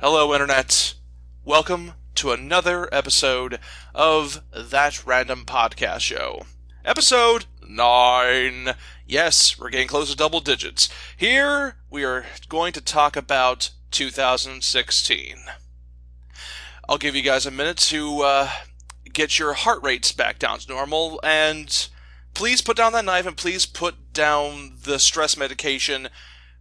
Hello, Internet. Welcome to another episode of That Random Podcast Show. Episode 9. Yes, we're getting close to double digits. Here, we are going to talk about 2016. I'll give you guys a minute to uh, get your heart rates back down to normal, and please put down that knife and please put down the stress medication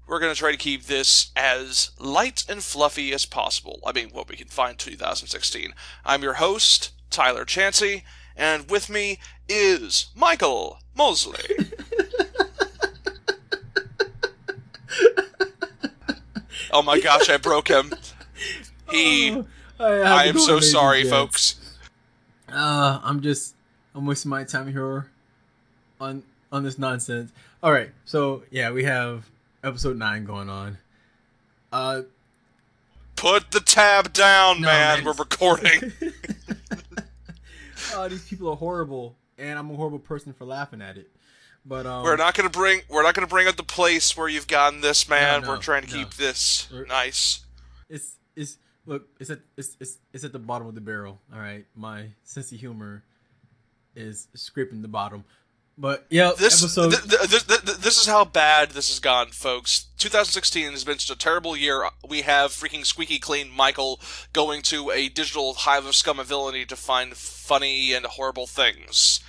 we're going to try to keep this as light and fluffy as possible. I mean, what we can find 2016. I'm your host, Tyler Chansey, and with me is Michael Mosley. oh my gosh, I broke him. He. Oh, I, I am so sorry, folks. Uh, I'm just I'm wasting my time here on on this nonsense. All right, so yeah, we have episode nine going on. Uh, Put the tab down, No, man. man. We're recording. oh, these people are horrible, and I'm a horrible person for laughing at it. But um, We're not gonna bring. We're not gonna bring up the place where you've gotten this, man. no, we're trying to no. keep this We're- nice. It's it's look it's at it's, it's it's at the bottom of the barrel. All right, my sense of humor is scraping the bottom. But yeah, This, episode. th- th- th- th- th- this is how bad this has gone, folks. 2016 has been such a terrible year. We have freaking squeaky clean Michael going to a digital hive of scum and villainy to find funny and horrible things.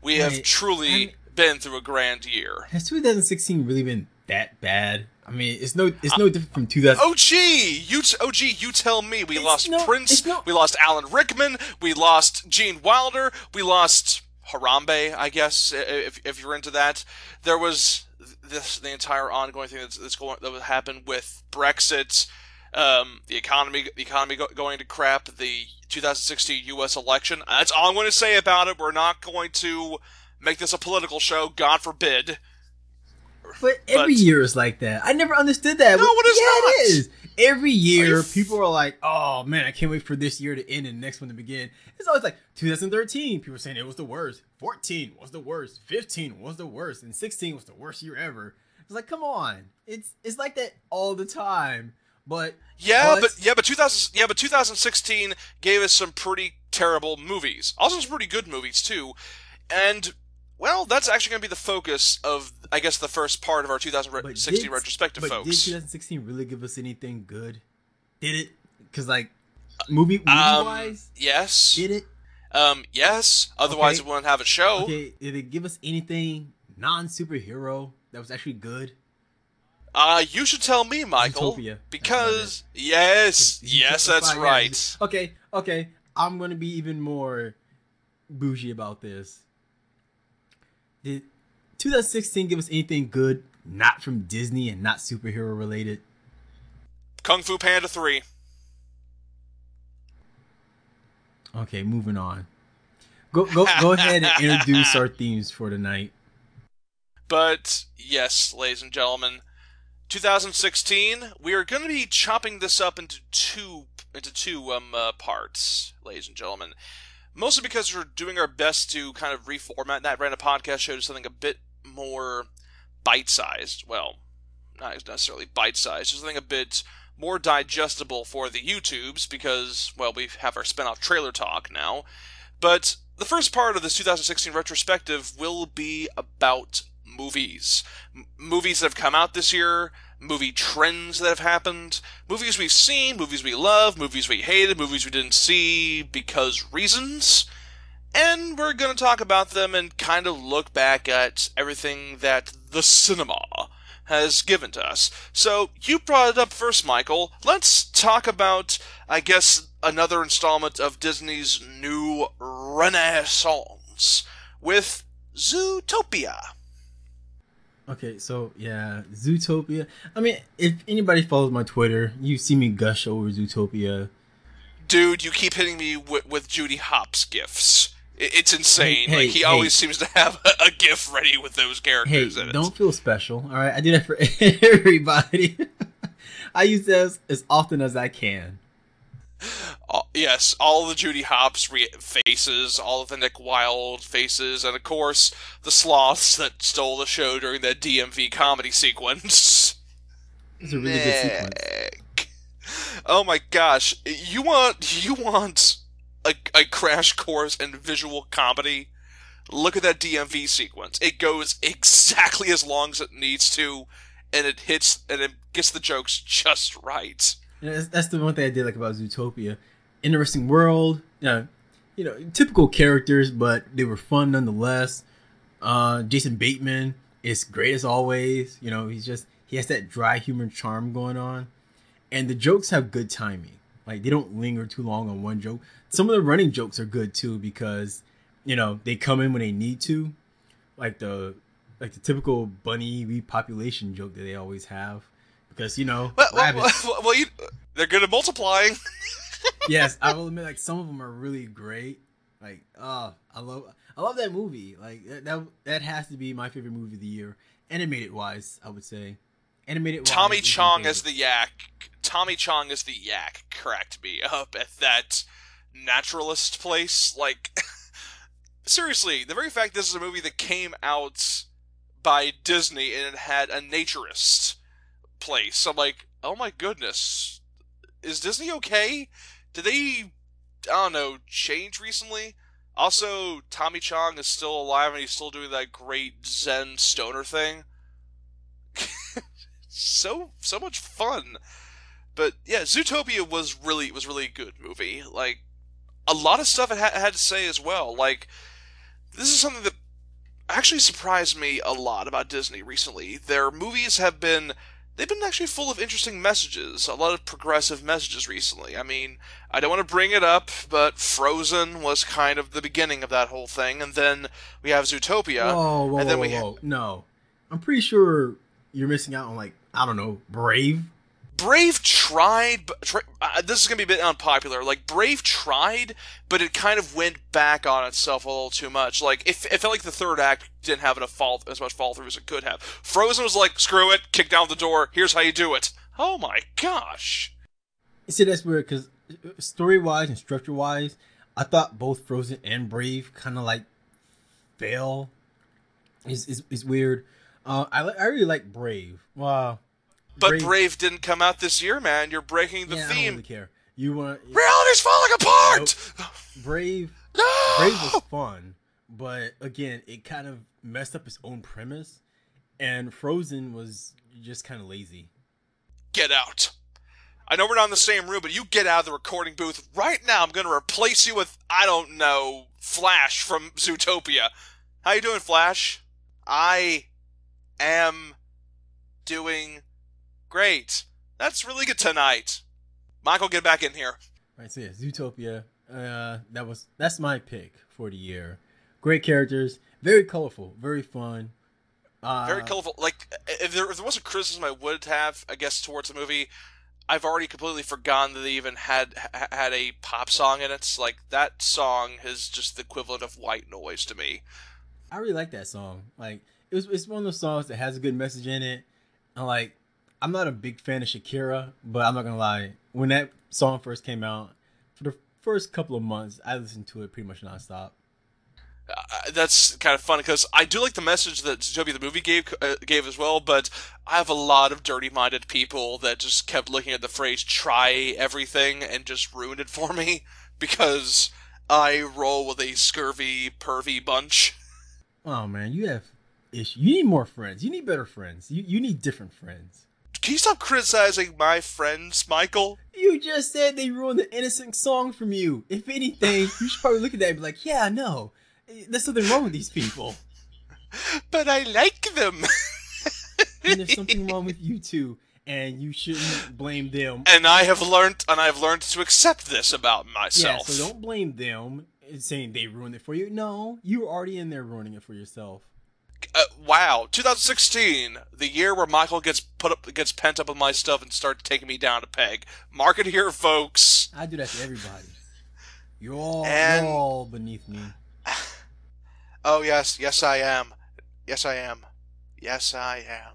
We have truly I mean- been through a grand year. Has 2016 really been that bad? I mean, it's no, it's uh, no different from 2000. Oh gee, you t- oh gee, you tell me. We It's lost no- Prince. no- We lost Alan Rickman. We lost Gene Wilder. We lost Harambe. I guess if if you're into that, there was this the entire ongoing thing that's, that's going that would happen with Brexit, um, the economy, the economy go, going to crap, the 2016 U.S. election. That's all I'm going to say about it. We're not going to make this a political show. God forbid. But every But- year is like that. I never understood that. No, it is yeah, not. it is. Every year, people are like, "Oh man, I can't wait for this year to end and the next one to begin." It's always like 2013. People are saying it was the worst. 14 was the worst. 15 was the worst, and 16 was the worst year ever. It's like, come on, it's it's like that all the time. But Yeah, But- but yeah, but 2000 yeah, but 2016 gave us some pretty terrible movies. Also some pretty good movies too. And well, that's actually going to be the focus of I guess the first part of our 2016 did- retrospective but did 2016 really give us anything good? Did it? Because like movie movie Um, wise, yes. did it? Um yes, otherwise Okay. we wouldn't have a show. Okay, did it give us anything non superhero that was actually good? Uh you should tell me, Michael, Zootopia. because yes, yes, that's right. Okay, okay, I'm gonna be even more bougie about this. Did 2016 give us anything good not from Disney and not superhero related? Kung Fu Panda 3. Okay, moving on. Go go go ahead and introduce our themes for tonight. But yes, ladies and gentlemen, 2016, we are going to be chopping this up into two into two um uh, parts, ladies and gentlemen. Mostly because we're doing our best to kind of reformat that random podcast show to something a bit more bite-sized. Well, not necessarily bite-sized, just something a bit more digestible for the YouTubes because well, we have our spin-off trailer talk now. But the first part of this 2016 retrospective will be about movies. M- movies that have come out this year, movie trends that have happened, movies we've seen, movies we love, movies we hated, movies we didn't see because reasons. And we're going to talk about them and kind of look back at everything that the cinema has given to us. So, you brought it up first, Michael. Let's talk about, I guess, another installment of Disney's new renaissance with Zootopia. Okay, so yeah, Zootopia. I mean, if anybody follows my Twitter, you see me gush over Zootopia. Dude, you keep hitting me with, with Judy Hopps gifts. It's insane. Hey, like he hey. always seems to have a, a gif ready with those Hey, characters in it. don't feel special. All right, I do that for everybody. I use this as often as I can. All- yes, all the Judy Hopps re- faces, all of the Nick Wilde faces, and of course the sloths that stole the show during that DMV comedy sequence. It's a really good sequence. Oh my gosh, you want you want a, a crash course in visual comedy? Look at that DMV sequence. It goes exactly as long as it needs to, and it hits and it gets the jokes just right. You know, that's, the one thing I did like about Zootopia. Interesting world, you know, typical characters, but they were fun nonetheless. Uh, Jason Bateman is great as always. You know, he's just he has that dry humor charm going on, and the jokes have good timing. Like they don't linger too long on one joke. Some of the running jokes are good too because you know they come in when they need to, like the like the typical bunny repopulation joke that they always have because you know well, rabbits. Well, well, you, they're good at multiplying. yes, I will admit, like some of them are really great. Like, oh, I love, I love that movie. Like that, that has to be my favorite movie of the year, animated wise. I would say, animated. Tommy Chong as the yak. Tommy Chong as the yak cracked me up at that naturalist place. Like, seriously, the very fact this is a movie that came out by Disney and it had a naturist place. I'm like, oh my goodness, is Disney okay? Did they, I don't know, change recently? Also, Tommy Chong is still alive and he's still doing that great Zen stoner thing. so so much fun. But yeah, Zootopia was really was really a good movie. Like a lot of stuff it had to say as well. Like this is something that actually surprised me a lot about Disney recently. Their movies have been they've been actually full of interesting messages, a lot of progressive messages recently. I mean, I don't want to bring it up, but Frozen was kind of the beginning of that whole thing, and then we have Zootopia, whoa, whoa, and then whoa, we whoa. no, I'm pretty sure you're missing out on like I don't know, Brave. Brave tried, but tra- uh, this is going to be a bit unpopular. Like Brave tried, but it kind of went back on itself a little too much. Like it, it felt like the third act didn't have enough fall as much fall through as it could have. Frozen was like, screw it, kick down the door. Here's how you do it. Oh my gosh. You see, that's weird because story wise and structure wise, I thought both Frozen and Brave kind of like fail. Is is is weird. Uh, I I really like Brave. Wow. But Brave, Brave, didn't come out this year, man. You're breaking the yeah, theme. I don't really care. You want reality's falling apart. Nope. Brave. No! Brave was fun, but again, it kind of messed up its own premise, and Frozen was just kind of lazy. Get out. I know we're not in the same room, but you get out of the recording booth right now. I'm going to replace you with I don't know Flash from Zootopia. How you doing, Flash? I am doing Great. That's really good tonight. Michael, get back in here. All right, so yeah, Zootopia. Uh, that was that's my pick for the year. Great characters, very colorful, very fun. Uh, very colorful. Like if there, if there was a criticism I would have, I guess, towards the movie, I've already completely forgotten that they even had had a pop song in it. Like that song is just the equivalent of white noise to me. I really like that song. Like it was, it's one of those songs that has a good message in it. And like I'm not a big fan of Shakira, but I'm not gonna lie. When that song first came out, for the first couple of months, I listened to it pretty much nonstop. Uh, that's kind of fun because I do like the message that Zootopia the movie gave uh, gave as well, but I have a lot of dirty-minded people that just kept looking at the phrase "try everything" and just ruined it for me because I roll with a scurvy, pervy bunch. Oh man, you have issues. You need more friends. You need better friends. You you need different friends. Can you stop criticizing my friends, Michael? You just said they ruined the innocent song from you. If anything, you should probably look at that and be like, yeah, no, there's something wrong with these people. But I like them. and there's something wrong with you too, and you shouldn't blame them. And I have learned, and I've learned to accept this about myself. Yeah, so don't blame them saying they ruined it for you. No, you were already in there ruining it for yourself uh, wow, 2016, the year where Michael gets put up, gets pent up with my stuff and starts taking me down a peg. Mark it here, folks. I do that to everybody. You're all, and... you're all beneath me. Oh yes, yes I am. Yes I am. Yes I am.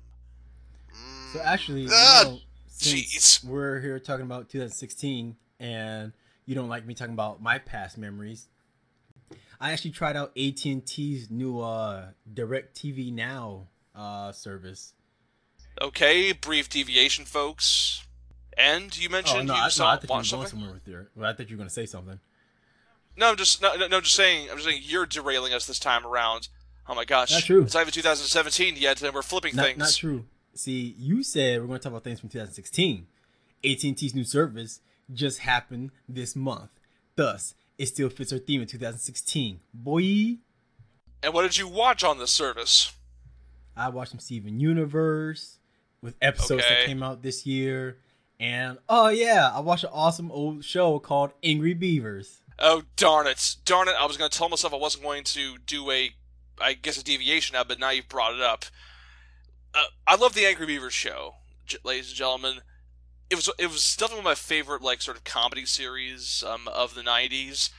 Mm. So actually, you know, jeez, we're here talking about 2016, and you don't like me talking about my past memories. I actually tried out AT and T's new uh, DirecTV Now uh, service. Okay, brief deviation, folks. And you Oh mentioned no, you I, no, I thought you were going something. somewhere with your. Well, I thought you were going to say something. No, I'm just no, no, no, just saying. I'm just saying you're derailing us this time around. Oh my gosh, Not true. It's not even 2017 yet, and we're flipping Not, things. not true. See, you said we're going to talk about things from 2016. AT&T's new service just happened this month. Thus, it still fits our theme in 2016. Boy, And what did you watch on the service? I watched some Steven Universe with episodes Okay. that came out this year. And oh yeah, I watched an awesome old show called Angry Beavers. Oh darn it, darn it! I was going to tell myself I wasn't going to do a, I guess a deviation now, but now you've brought it up. Uh, I love the Angry Beavers show, j- ladies and gentlemen. It was it was definitely one of my favorite like sort of comedy series um, of the '90s.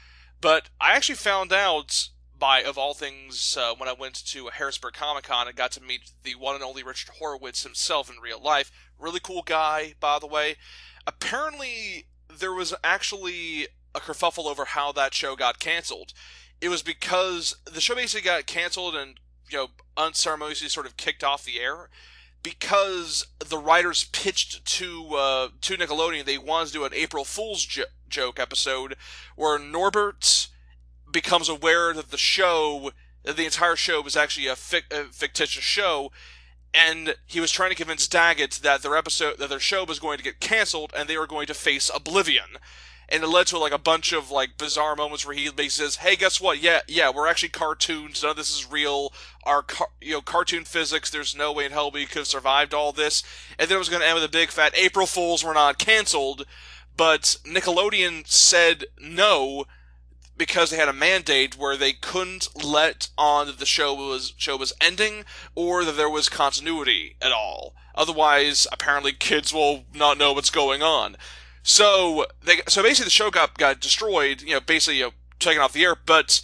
But I actually found out by of all things uh, when I went to a Harrisburg Comic Con and got to meet the one and only Richard Horvitz himself in real life. Really cool guy, by the way. Apparently, there was actually a kerfuffle over how that show got canceled. It was because the show basically got canceled and you know unceremoniously sort of kicked off the air because the writers pitched to uh, to Nickelodeon they wanted to do an April Fool's jo- joke episode where Norbert becomes aware that the show that the entire show was actually a, a fictitious show and he was trying to convince Daggett that their episode that their show was going to get canceled and they were going to face oblivion and it led to like a bunch of like bizarre moments where he basically says, "Hey, guess what? Yeah, yeah, we're actually cartoons. None of this is real. Our car- you know cartoon physics. There's no way in hell we could have survived all this." And then it was going to end with a big fat April Fools were not canceled, but Nickelodeon said no because they had a mandate where they couldn't let on that the show was show was ending or that there was continuity at all. Otherwise, apparently, kids will not know what's going on. So they so basically the show got got destroyed. You know, basically you know, taken off the air, but.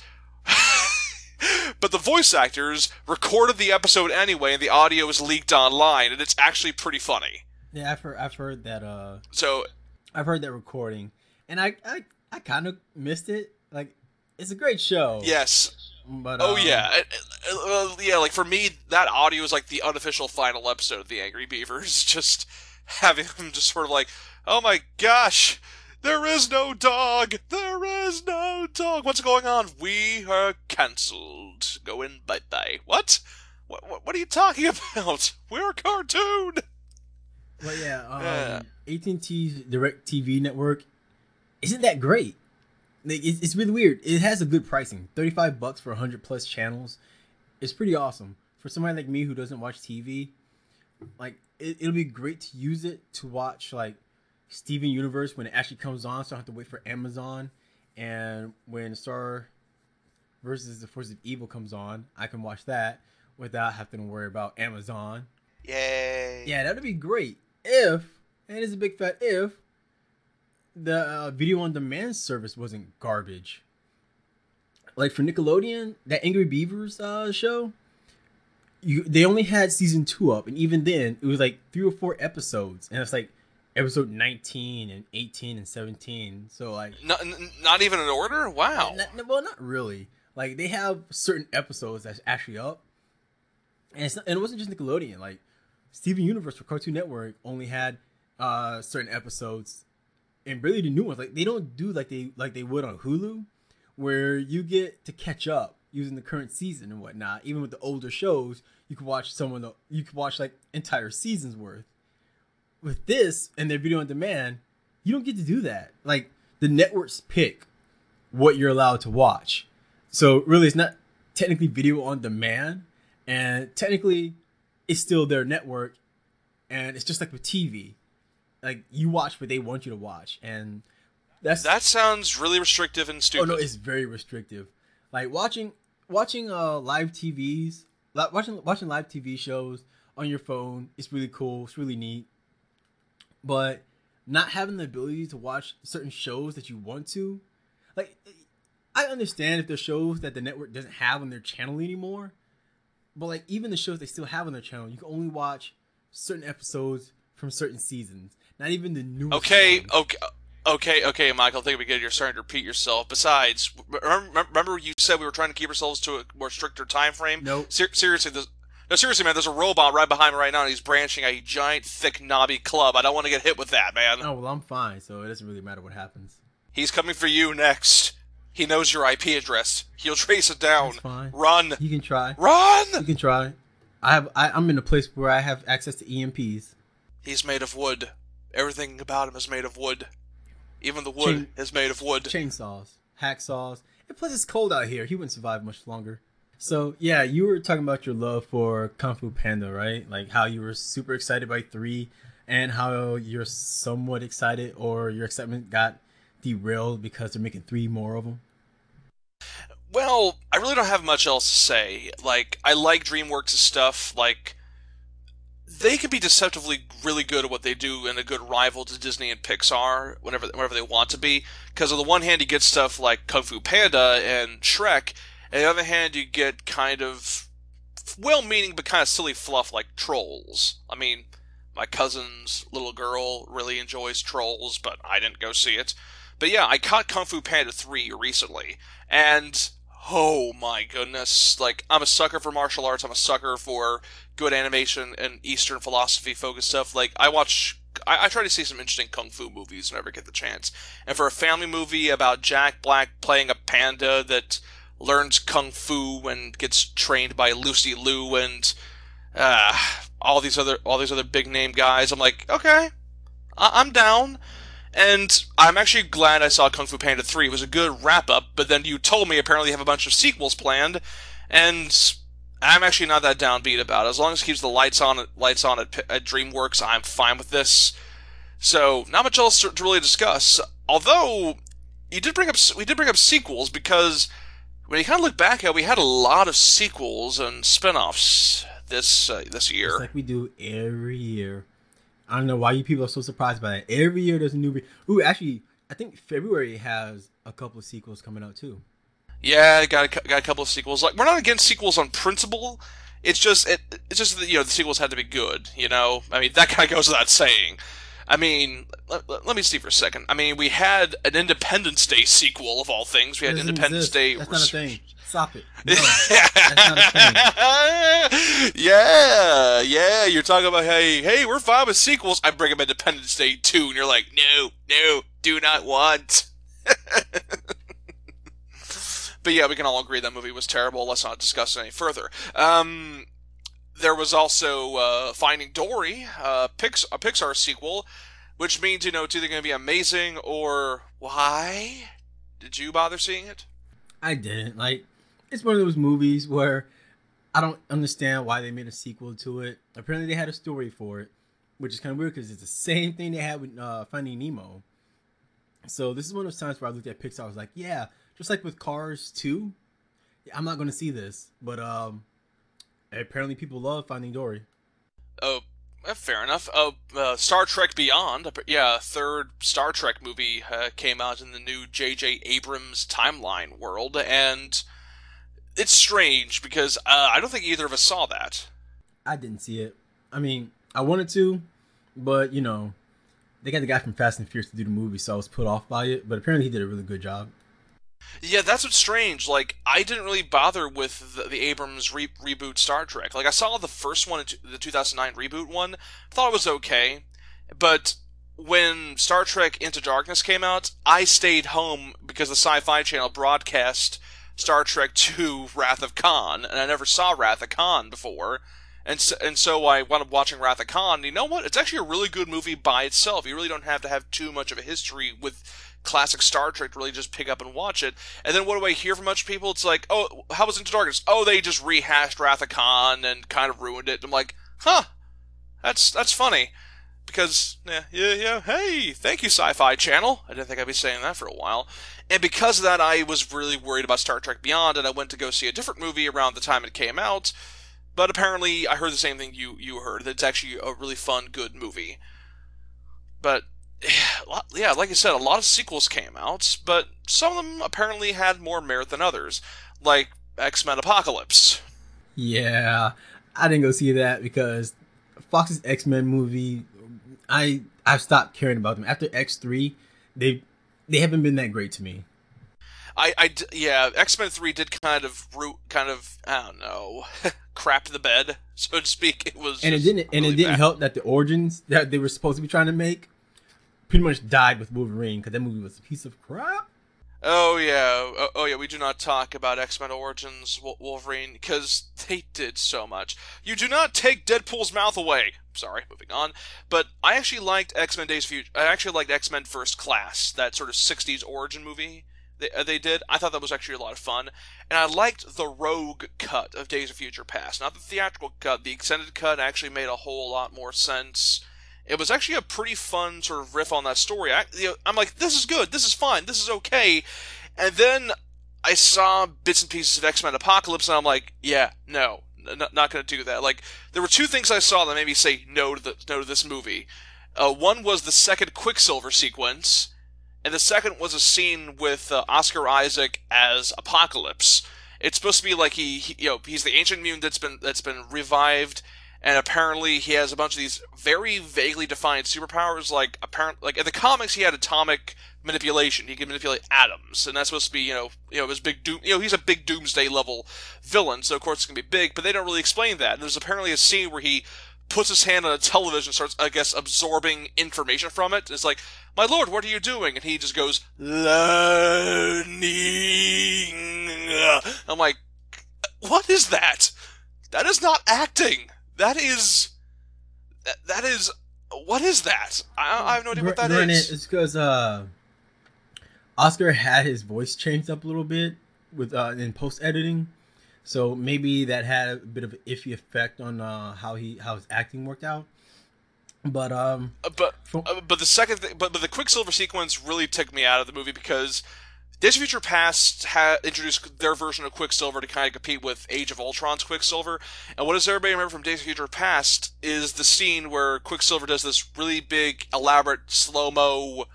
but the voice actors recorded the episode anyway, and the audio was leaked online, and it's actually pretty funny. Yeah, I've heard, I've heard that. Uh, So I've heard that recording, and I, I, I kind of missed it. Like, it's a great show. yes, But Oh um, yeah, It- it- uh, yeah. Like for me, that audio is like the unofficial final episode of the Angry Beavers. Just having them just sort of like, oh my gosh, there is no dog. There is no dog. What's going on? We are cancelled. Going bye bye. What? What? What what are you talking about? We're a cartoon. But yeah, um, Yeah. AT&T's DirecTV network isn't that great. Like, it's, it's really weird. It has a good pricing, thirty five bucks for hundred plus channels. It's pretty awesome for somebody like me who doesn't watch TV. Like, it, it'll be great to use it to watch like Steven Universe when it actually comes on, so I have to wait for Amazon. And when Star versus the Force of Evil comes on, I can watch that without having to worry about Amazon. Yay. Yeah, that'd be great if, and it's a big fat if, the uh, video on demand service wasn't garbage. Like for Nickelodeon, that Angry Beavers uh, show, you they only had season two up, and even then, it was like three or four episodes, and it's like episode nineteen and eighteen and seventeen. So like, Not, n- not even in order. Wow. not, well, not really. Like they have certain episodes that's actually up, and it's not, and it wasn't just Nickelodeon. Like Steven Universe for Cartoon Network only had uh certain episodes, and really the new ones like they don't do like they like they would on Hulu, where you get to catch up using the current season and whatnot. Even with the older shows, you could watch some of the you could watch like entire seasons worth. With this and their video on demand, you don't get to do that. Like the networks pick what you're allowed to watch. So really, it's not technically video on demand, and technically, it's still their network, and it's just like with TV, like you watch what they want you to watch, and that's That sounds really restrictive and stupid. oh no, it's very restrictive. Like watching watching uh live TVs, watching watching live TV shows on your phone. It's really cool. It's really neat, but not having the ability to watch certain shows that you want to, like, I understand if there's shows that the network doesn't have on their channel anymore, but like even the shows they still have on their channel, you can only watch certain episodes from certain seasons. Not even the new. Okay, okay, okay, okay, Michael. I think we get you're starting to repeat yourself. Besides, remember, you said we were trying to keep ourselves to a more stricter time frame. No. Ser- seriously, this, No, seriously, man. There's a robot right behind me right now, and he's branching a giant, thick, knobby club. I don't want to get hit with that, man. Oh well, I'm fine, so it doesn't really matter what happens. He's coming for you next. He knows your IP address. He'll trace it down. That's fine. Run, You can try. Run. You can try. I have. I, I'm in a place where I have access to EMPs. He's made of wood. Everything about him is made of wood. Even the wood Chain- is made of wood. chainsaws, hacksaws, and plus it's cold out here. He wouldn't survive much longer. So yeah, you were talking about your love for Kung Fu Panda, right? Like how you were super excited by three, and how you're somewhat excited, or your excitement got derailed because they're making three more of them. Well, I really don't have much else to say. Like, I like DreamWorks' stuff. Like, they can be deceptively really good at what they do and a good rival to Disney and Pixar whenever whenever they want to be. Because on the one hand, you get stuff like Kung Fu Panda and Shrek, and on the other hand, you get kind of well-meaning but kind of silly fluff like Trolls. I mean, my cousin's little girl really enjoys Trolls, but I didn't go see it. But yeah, I caught Kung Fu Panda 3 recently, and oh my goodness, like, I'm a sucker for martial arts, I'm a sucker for good animation and Eastern philosophy focused stuff. Like, I watch. I, I try to see some interesting kung fu movies whenever I get the chance. And for a family movie about Jack Black playing a panda that learns kung fu and gets trained by Lucy Liu and uh, all these other all these other big name guys, I'm like, okay, I- I'm down. And I'm actually glad I saw Kung Fu Panda 3. It was a good wrap up, but then you told me apparently you have a bunch of sequels planned, and I'm actually not that downbeat about it. As long as it keeps the lights on lights on at, at DreamWorks, I'm fine with this. So, not much else to, to really discuss. Although, you did bring up we did bring up sequels because when you kind of look back at, it, we had a lot of sequels and spin-offs this uh, this year. Just like we do every year. I don't know why you people are so surprised by it. Every year there's a new. Re- Ooh, actually, I think February has a couple of sequels coming out too. Yeah, got a, got a couple of sequels. Like we're not against sequels on principle. It's just it, it's just that you know the sequels had to be good. You know, I mean that kind of goes without saying. I mean, let, let, me see for a second. I mean, we had an Independence Day sequel of all things. We had Independence exist. Day. That's not a thing. Stop it. No. yeah, yeah. You're talking about hey, hey, we're fine with sequels. I bring up Independence Day two, and you're like, no, no, do not want. but yeah, we can all agree that movie was terrible. Let's not discuss it any further. Um, there was also uh, Finding Dory, uh, Pix- a Pixar sequel, which means you know it's either going to be amazing or why? Did you bother seeing it? I didn't. Like, it's one of those movies where I don't understand why they made a sequel to it. Apparently, they had a story for it, which is kind of weird because it's the same thing they had with uh, Finding Nemo. So this is one of those times where I looked at Pixar. I was like, yeah, just like with Cars 2, I'm not going to see this. But um, apparently, people love Finding Dory. Oh, fair enough. Oh, uh, Star Trek Beyond. Yeah, a third Star Trek movie uh, came out in the new J.J. Abrams timeline world, and it's strange because uh, I don't think either of us saw that. I didn't see it. I mean, I wanted to, but you know, they got the guy from Fast and Furious to do the movie, so I was put off by it. But apparently, he did a really good job. Yeah, that's what's strange. Like, I didn't really bother with the, the Abrams re- reboot Star Trek. Like, I saw the first one, the 2009 reboot one, thought it was okay, but when Star Trek Into Darkness came out, I stayed home because the Sci Fi Channel broadcast Star Trek II Wrath of Khan, and I never saw Wrath of Khan before. And so, and so I wound up watching Wrath of Khan. You know what? It's actually a really good movie by itself. You really don't have to have too much of a history with classic Star Trek to really just pick up and watch it. And then what do I hear from much people? It's like, oh, how was Into Darkness? Oh, they just rehashed Wrath of Khan and kind of ruined it. I'm like, huh, that's that's funny. Because, yeah, yeah, yeah, hey, thank you, Sci Fi Channel. I didn't think I'd be saying that for a while. And because of that, I was really worried about Star Trek Beyond, and I went to go see a different movie around the time it came out. But apparently, I heard the same thing you, you heard that it's actually a really fun, good movie. But, yeah, like I said, a lot of sequels came out, but some of them apparently had more merit than others, like X Men Apocalypse. Yeah, I didn't go see that because Fox's X Men movie. I I've stopped caring about them after X three. They they haven't been that great to me. I, I yeah, X Men Three did kind of root, kind of I don't know, crap the bed, so to speak. It was, and it didn't and really it didn't bad. help that the origins that they were supposed to be trying to make pretty much died with Wolverine because that movie was a piece of crap. Oh yeah, oh, oh yeah. We do not talk about X Men Origins Wolverine because they did so much. You do not take Deadpool's mouth away. Sorry, moving on. But I actually liked X Men Days of Future. I actually liked X Men First Class, that sort of '60s origin movie they, uh, they did. I thought that was actually a lot of fun, and I liked the Rogue cut of Days of Future Past, not the theatrical cut. The extended cut actually made a whole lot more sense. It was actually a pretty fun sort of riff on that story. I, you know, I'm like, this is good, this is fine, this is okay. And then I saw bits and pieces of X Men Apocalypse, and I'm like, yeah, no, n- not going to do that. Like, there were two things I saw that made me say no to the no to this movie. Uh, one was the second Quicksilver sequence, and the second was a scene with uh, Oscar Isaac as Apocalypse. It's supposed to be like he, he, you know, he's the ancient mutant that's been that's been revived, and apparently he has a bunch of these very vaguely defined superpowers. Like apparent, like in the comics, he had atomic manipulation. He can manipulate atoms, and that's supposed to be, you know, you know, his big doom. You know, he's a big doomsday level villain, so of course it's gonna be big. But they don't really explain that. And there's apparently a scene where he puts his hand on a television, starts, I guess, absorbing information from it. It's like, my lord, what are you doing? And he just goes, learning. I'm like, what is that? That is not acting. That is, that, is, what is that? I, I have no idea what that is. It's because uh, Oscar had his voice changed up a little bit with uh, in post editing, so maybe that had a bit of an iffy effect on uh, how he how his acting worked out. But um, Uh, but uh, but the second thing, but but the Quicksilver sequence really took me out of the movie because Days of Future Past had introduced their version of Quicksilver to kind of compete with Age of Ultron's Quicksilver. And what does everybody remember from Days of Future Past is the scene where Quicksilver does this really big, elaborate slow mo,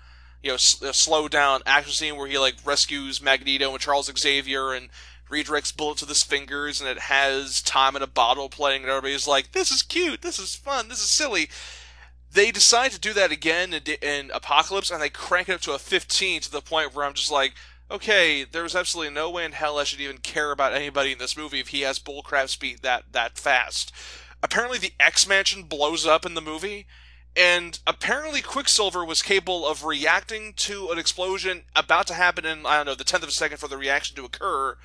you know, s- slow down action scene where he like rescues Magneto and Charles Xavier and redirects bullets with his fingers, and it has time in a bottle playing, and everybody's like, "This is cute, this is fun, this is silly." they decide to do that again in, in Apocalypse, and they crank it up to a 15 to the point where I'm just like, okay, there's absolutely no way in hell I should even care about anybody in this movie if he has bullcrap speed that that fast. Apparently, the X Mansion blows up in the movie, and apparently Quicksilver was capable of reacting to an explosion about to happen in I don't know the tenth of a second for the reaction to occur.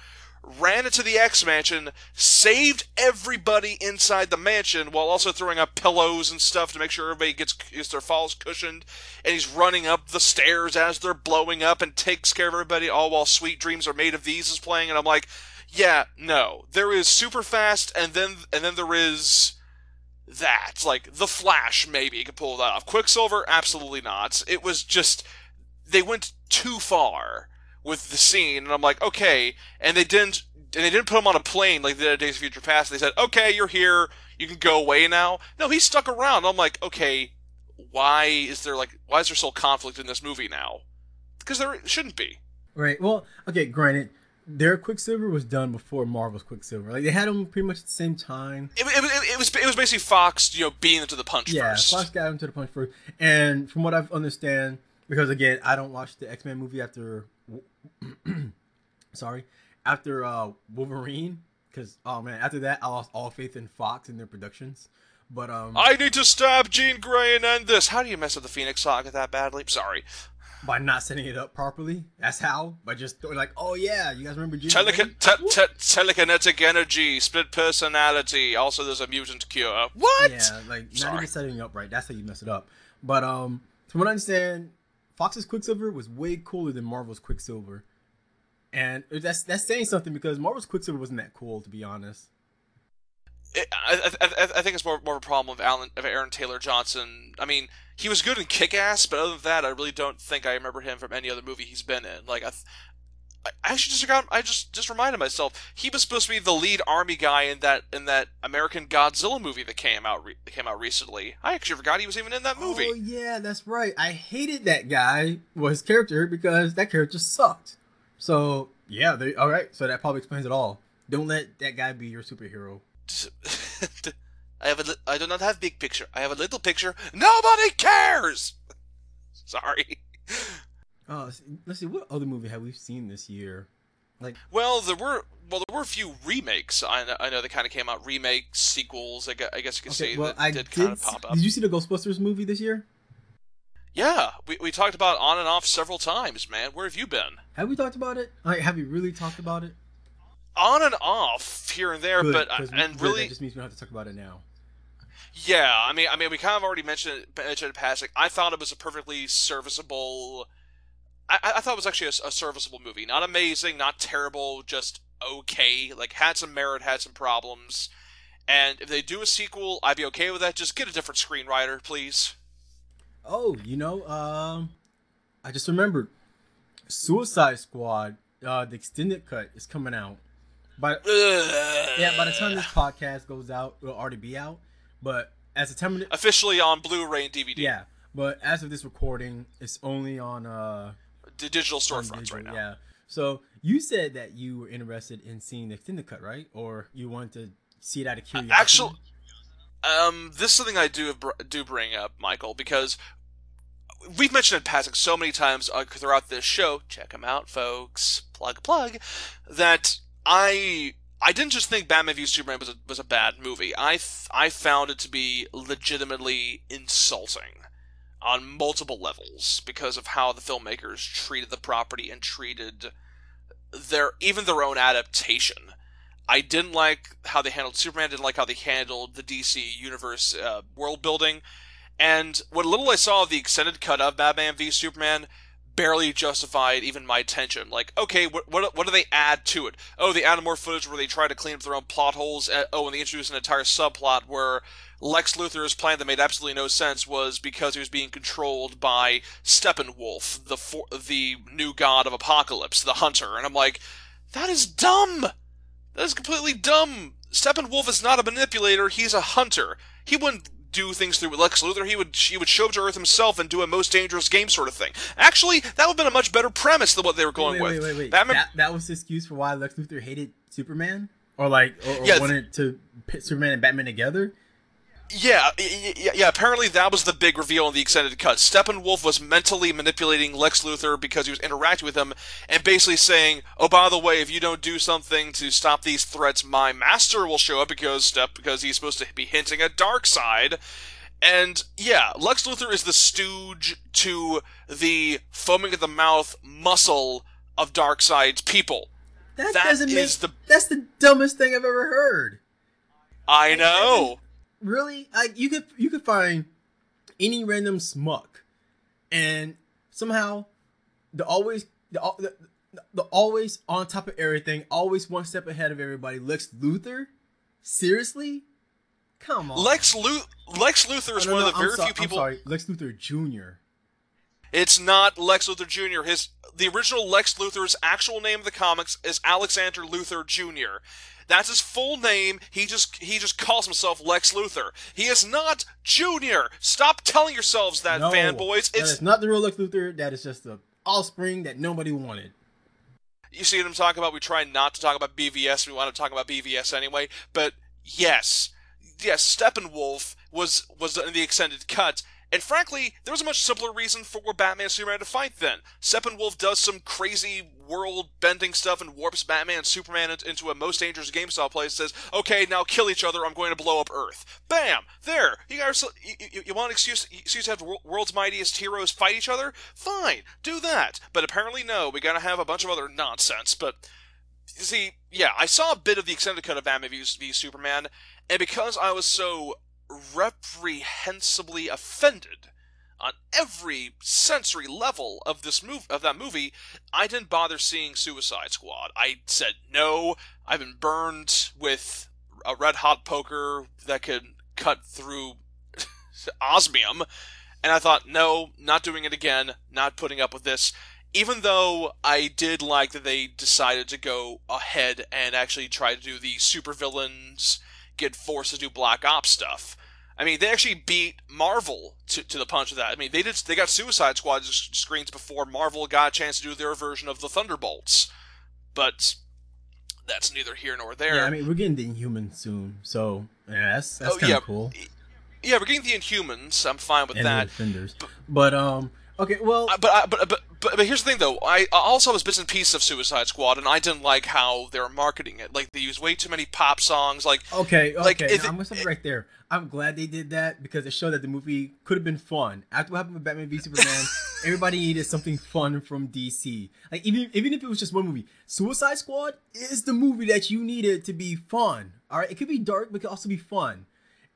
Ran into the X Mansion, saved everybody inside the mansion while also throwing up pillows and stuff to make sure everybody gets, gets their falls cushioned. And he's running up the stairs as they're blowing up and takes care of everybody, all while Sweet Dreams Are Made of These is playing. And I'm like, yeah, no. There is super fast, and then and then there is that. Like the Flash, maybe could pull that off. Quicksilver, absolutely not. It was just they went too far with the scene, and I'm like, okay. And they didn't, and they didn't put him on a plane like they did Days of Future Past. They said, okay, you're here, you can go away now. No, he stuck around. I'm like, okay, why is there like, why is there still conflict in this movie now? Because there shouldn't be. right, well, okay, granted, their Quicksilver was done before Marvel's Quicksilver. Like they had them pretty much at the same time. It, it, it, was it was basically Fox, you know, beating into the punch Yeah, first. Fox got him to the punch first. And from what I understand, because again, I don't watch the X Men movie after, sorry, after uh, Wolverine, because oh man, after that I lost all faith in Fox and their productions. But um, I need to stab Jean Grey and end this. How do you mess up the Phoenix Saga that badly? Sorry. by not setting it up properly, that's how. By just throwing like, oh yeah, you guys remember Jean Telekin- te- te- telekinetic energy, split personality. Also, there's a mutant cure. What? Yeah, like not Sorry. even setting it up right. That's how you mess it up. But um, from what I understand, Fox's Quicksilver was way cooler than Marvel's Quicksilver, and that's that's saying something because Marvel's Quicksilver wasn't that cool, to be honest. It- I, I, I, think it's more, more of a problem of Alan of Aaron Taylor Johnson. I mean, he was good in Kick Ass, but other than that, I really don't think I remember him from any other movie he's been in. Like, I, I actually just got, I just just reminded myself he was supposed to be the lead army guy in that in that American Godzilla movie that came out re- that came out recently. I actually forgot he was even in that oh, movie. Oh yeah, that's right. I hated that guy, well, his character, because that character sucked. So yeah, they all right. So that probably explains it all. Don't let that guy be your superhero. I have a li- I do not have big picture. I have a little picture. Nobody cares. Sorry. Uh, let's see. What other movie have we seen this year? Like, well, there were well, there were a few remakes. I know, I know they kind of came out remakes, sequels. I guess, I guess you could okay, say well, that I did, did kind of pop up. Did you see the Ghostbusters movie this year? Yeah, we, we talked about on and off several times, man. Where have you been? Have we talked about it? Like, have we really talked about it? On and off here and there, good, but and good, really, that just means we don't have to talk about it now. Yeah, I mean, I mean, we kind of already mentioned it, mentioned it passing. I thought it was a perfectly serviceable. I, I thought it was actually a, a serviceable movie. Not amazing, not terrible, just okay. Like had some merit, had some problems. And if they do a sequel, I'd be okay with that. Just get a different screenwriter, please. Oh, you know, um, I just remembered Suicide Squad, uh, the extended cut is coming out. But yeah, by the time this podcast goes out, it'll already be out. But as a time officially on Blu-ray and DVD. Yeah, but as of this recording, it's only on uh the digital storefronts right now. Yeah. So you said that you were interested in seeing the extended cut, right? Or you want to see it out of curiosity? Actually, um, this is something I do do bring up, Michael, because we've mentioned in passing so many times uh, throughout this show. Check them out, folks. Plug plug. That I I didn't just think Batman v Superman was a, was a bad movie. I th- I found it to be legitimately insulting on multiple levels because of how the filmmakers treated the property and treated their even their own adaptation. I didn't like how they handled Superman. Didn't like how they handled the DC universe uh, world building. And what little I saw of the extended cut of Batman v Superman barely justified even my attention. Like, okay, what, what, what do they add to it? Oh, they added more footage where they try to clean up their own plot holes. Uh, oh, and they introduced an entire subplot where Lex Luthor's plan that made absolutely no sense was because he was being controlled by Steppenwolf, the for- the new god of Apokolips, the hunter. And I'm like, that is dumb. That is completely dumb. Steppenwolf is not a manipulator; he's a hunter. He wouldn't do things through Lex Luthor. He would he would show up to Earth himself and do a most dangerous game sort of thing. Actually, that would have been a much better premise than what they were going wait, with. Wait, wait, wait. Batman... That, that was the excuse for why Lex Luthor hated Superman, or like, or, or yeah, wanted to pit Superman and Batman together. Yeah, yeah, yeah, apparently that was the big reveal in the extended cut. Steppenwolf was mentally manipulating Lex Luthor because he was interacting with him and basically saying, "Oh, by the way, if you don't do something to stop these threats, my master will show up because Step because he's supposed to be hinting at Darkseid." And yeah, Lex Luthor is the stooge to the foaming at the mouth muscle of Darkseid's people. That, that doesn't make the that's the dumbest thing I've ever heard. I know really like you could you could find any random smuck and somehow the always the, the, the always on top of everything always one step ahead of everybody. Lex luthor? Seriously? Come on. Lex, Lu- lex luthor is no, no, one no, of the very so- few people I'm sorry. Lex luthor jr it's not Lex Luthor Jr. His the original Lex Luthor's actual name of the comics is Alexander Luthor Jr. That's his full name. He just he just calls himself Lex Luthor. He is not Junior. Stop telling yourselves that, no, fanboys. It's that is not the real Lex Luthor. That is just the offspring that nobody wanted. You see what I'm talking about? We try not to talk about BVS. We want to talk about BVS anyway. But yes, yes, Steppenwolf was was in the extended cut, and frankly, there was a much simpler reason for Batman and Superman to fight then. Steppenwolf does some crazy world bending stuff and warps Batman and Superman into a most dangerous game style place and says, okay, now kill each other, I'm going to blow up Earth. Bam! There! You guys, you, you, want an excuse, excuse to have the world's mightiest heroes fight each other? Fine, do that. But apparently, no, we gotta have a bunch of other nonsense. But, see, yeah, I saw a bit of the extended cut of Batman v Superman, and because I was so reprehensibly offended on every sensory level of this move of that movie, I didn't bother seeing Suicide Squad. I said no. I've been burned with a red hot poker that could cut through osmium, and I thought no, not doing it again. Not putting up with this. Even though I did like that they decided to go ahead and actually try to do the supervillains get forced to do Black Ops stuff. I mean, they actually beat Marvel to, to the punch of that. I mean, they did they got Suicide Squad screens before Marvel got a chance to do their version of the Thunderbolts, but that's neither here nor there. Yeah, I mean, we're getting the Inhumans soon, so yeah, that's that's oh, kind of yeah. cool. Yeah, we're getting the Inhumans. I'm fine with and that. Defenders, but, but um, Okay, well, Uh, but, I, but but but but here's the thing though. I I also was bits and pieces of Suicide Squad, and I didn't like how they were marketing it. Like they use way too many pop songs. Like Okay, okay. Like, it- I'm gonna stop you right there. I'm glad they did that because it showed that the movie could have been fun. After what happened with Batman v Superman, everybody needed something fun from DC. Like even even if it was just one movie, Suicide Squad is the movie that you needed to be fun. All right, it could be dark, but it could also be fun.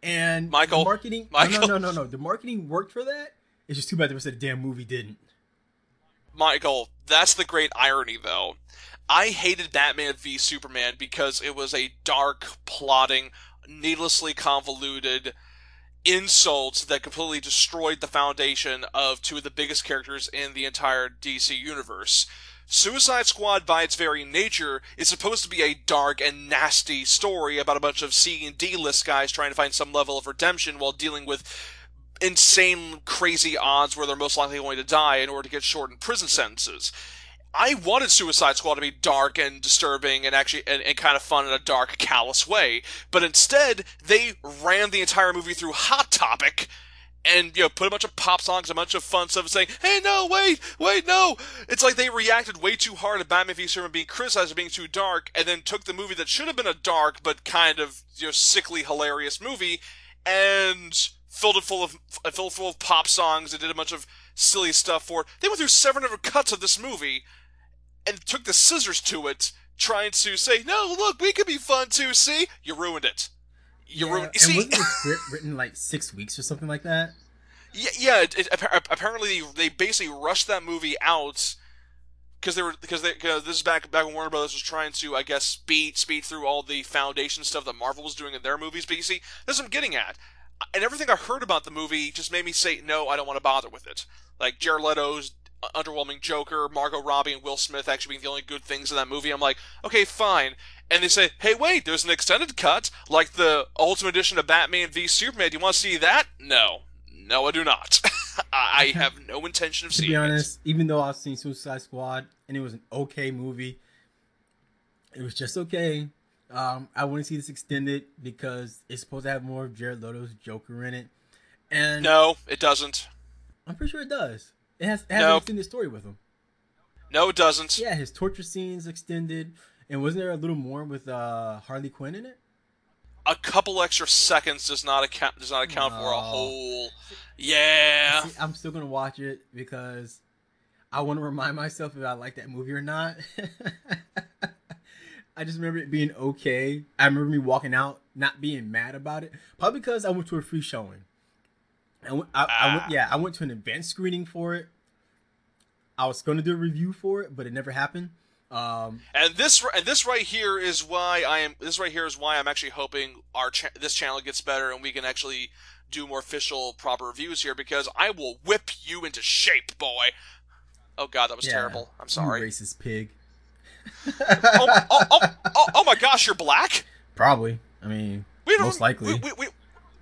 And Michael, the marketing, no, Michael. no, no, no, no. The marketing worked for that. It's just too bad the rest of the damn movie didn't. Michael, that's the great irony though. I hated Batman v Superman because it was a dark, plotting, needlessly convoluted insults that completely destroyed the foundation of two of the biggest characters in the entire DC universe. Suicide Squad, by its very nature, is supposed to be a dark and nasty story about a bunch of C and D list guys trying to find some level of redemption while dealing with insane, crazy odds where they're most likely going to die in order to get shortened prison sentences. I wanted Suicide Squad to be dark and disturbing and actually and, and kind of fun in a dark, callous way, but instead they ran the entire movie through Hot Topic and you know put a bunch of pop songs, a bunch of fun stuff, saying, "Hey, no, wait, wait, no." It's like they reacted way too hard to Batman v Superman being criticized for being too dark, and then took the movie that should have been a dark but kind of you know sickly hilarious movie and filled it full of filled it full of pop songs and did a bunch of silly stuff for it. They went through 700 cuts of this movie and took the scissors to it, trying to say, "No, look, we could be fun too." See, you ruined it. You Yeah, ruined. and See, wasn't the script written like six weeks or something like that? Yeah, yeah. It, it, apparently, they basically rushed that movie out because they were because they cause this is back back when Warner Brothers was trying to, I guess, speed speed through all the foundation stuff that Marvel was doing in their movies. But you see, this is what I'm getting at. And everything I heard about the movie just made me say, no, I don't want to bother with it. Like Jared Leto's uh, underwhelming Joker, Margot Robbie, and Will Smith actually being the only good things in that movie. I'm like, okay, fine. And they say, hey, wait, there's an extended cut, like the Ultimate Edition of Batman v Superman. Do you want to see that? No. No, I do not. I have no intention of To seeing it. To be it. honest, even though I've seen Suicide Squad and it was an okay movie, it was just okay. Um, I want to see this extended because it's supposed to have more of Jared Leto's Joker in it, and No, it doesn't. I'm pretty sure it does. It has, it has No. an extended story with him. No, it doesn't. Yeah, his torture scenes extended, and wasn't there a little more with uh, Harley Quinn in it? A couple extra seconds does not account does not account for a whole. Yeah. See, I'm still gonna watch it because I want to remind myself if I like that movie or not. I just remember it being okay. I remember me walking out not being mad about it, probably because I went to a free showing. I went, I, I went, Ah. yeah, I went to an event screening for it. I was gonna do a review for it, but it never happened. Um, And this and this right here is why I am. This right here is why I'm actually hoping our cha- this channel gets better and we can actually do more official, proper reviews here because I will whip you into shape, boy. Oh God, that was yeah, terrible. I'm you sorry. racist pig. oh, oh, oh, oh, oh my gosh, you're black. Probably. I mean, We Most likely. We, we, we,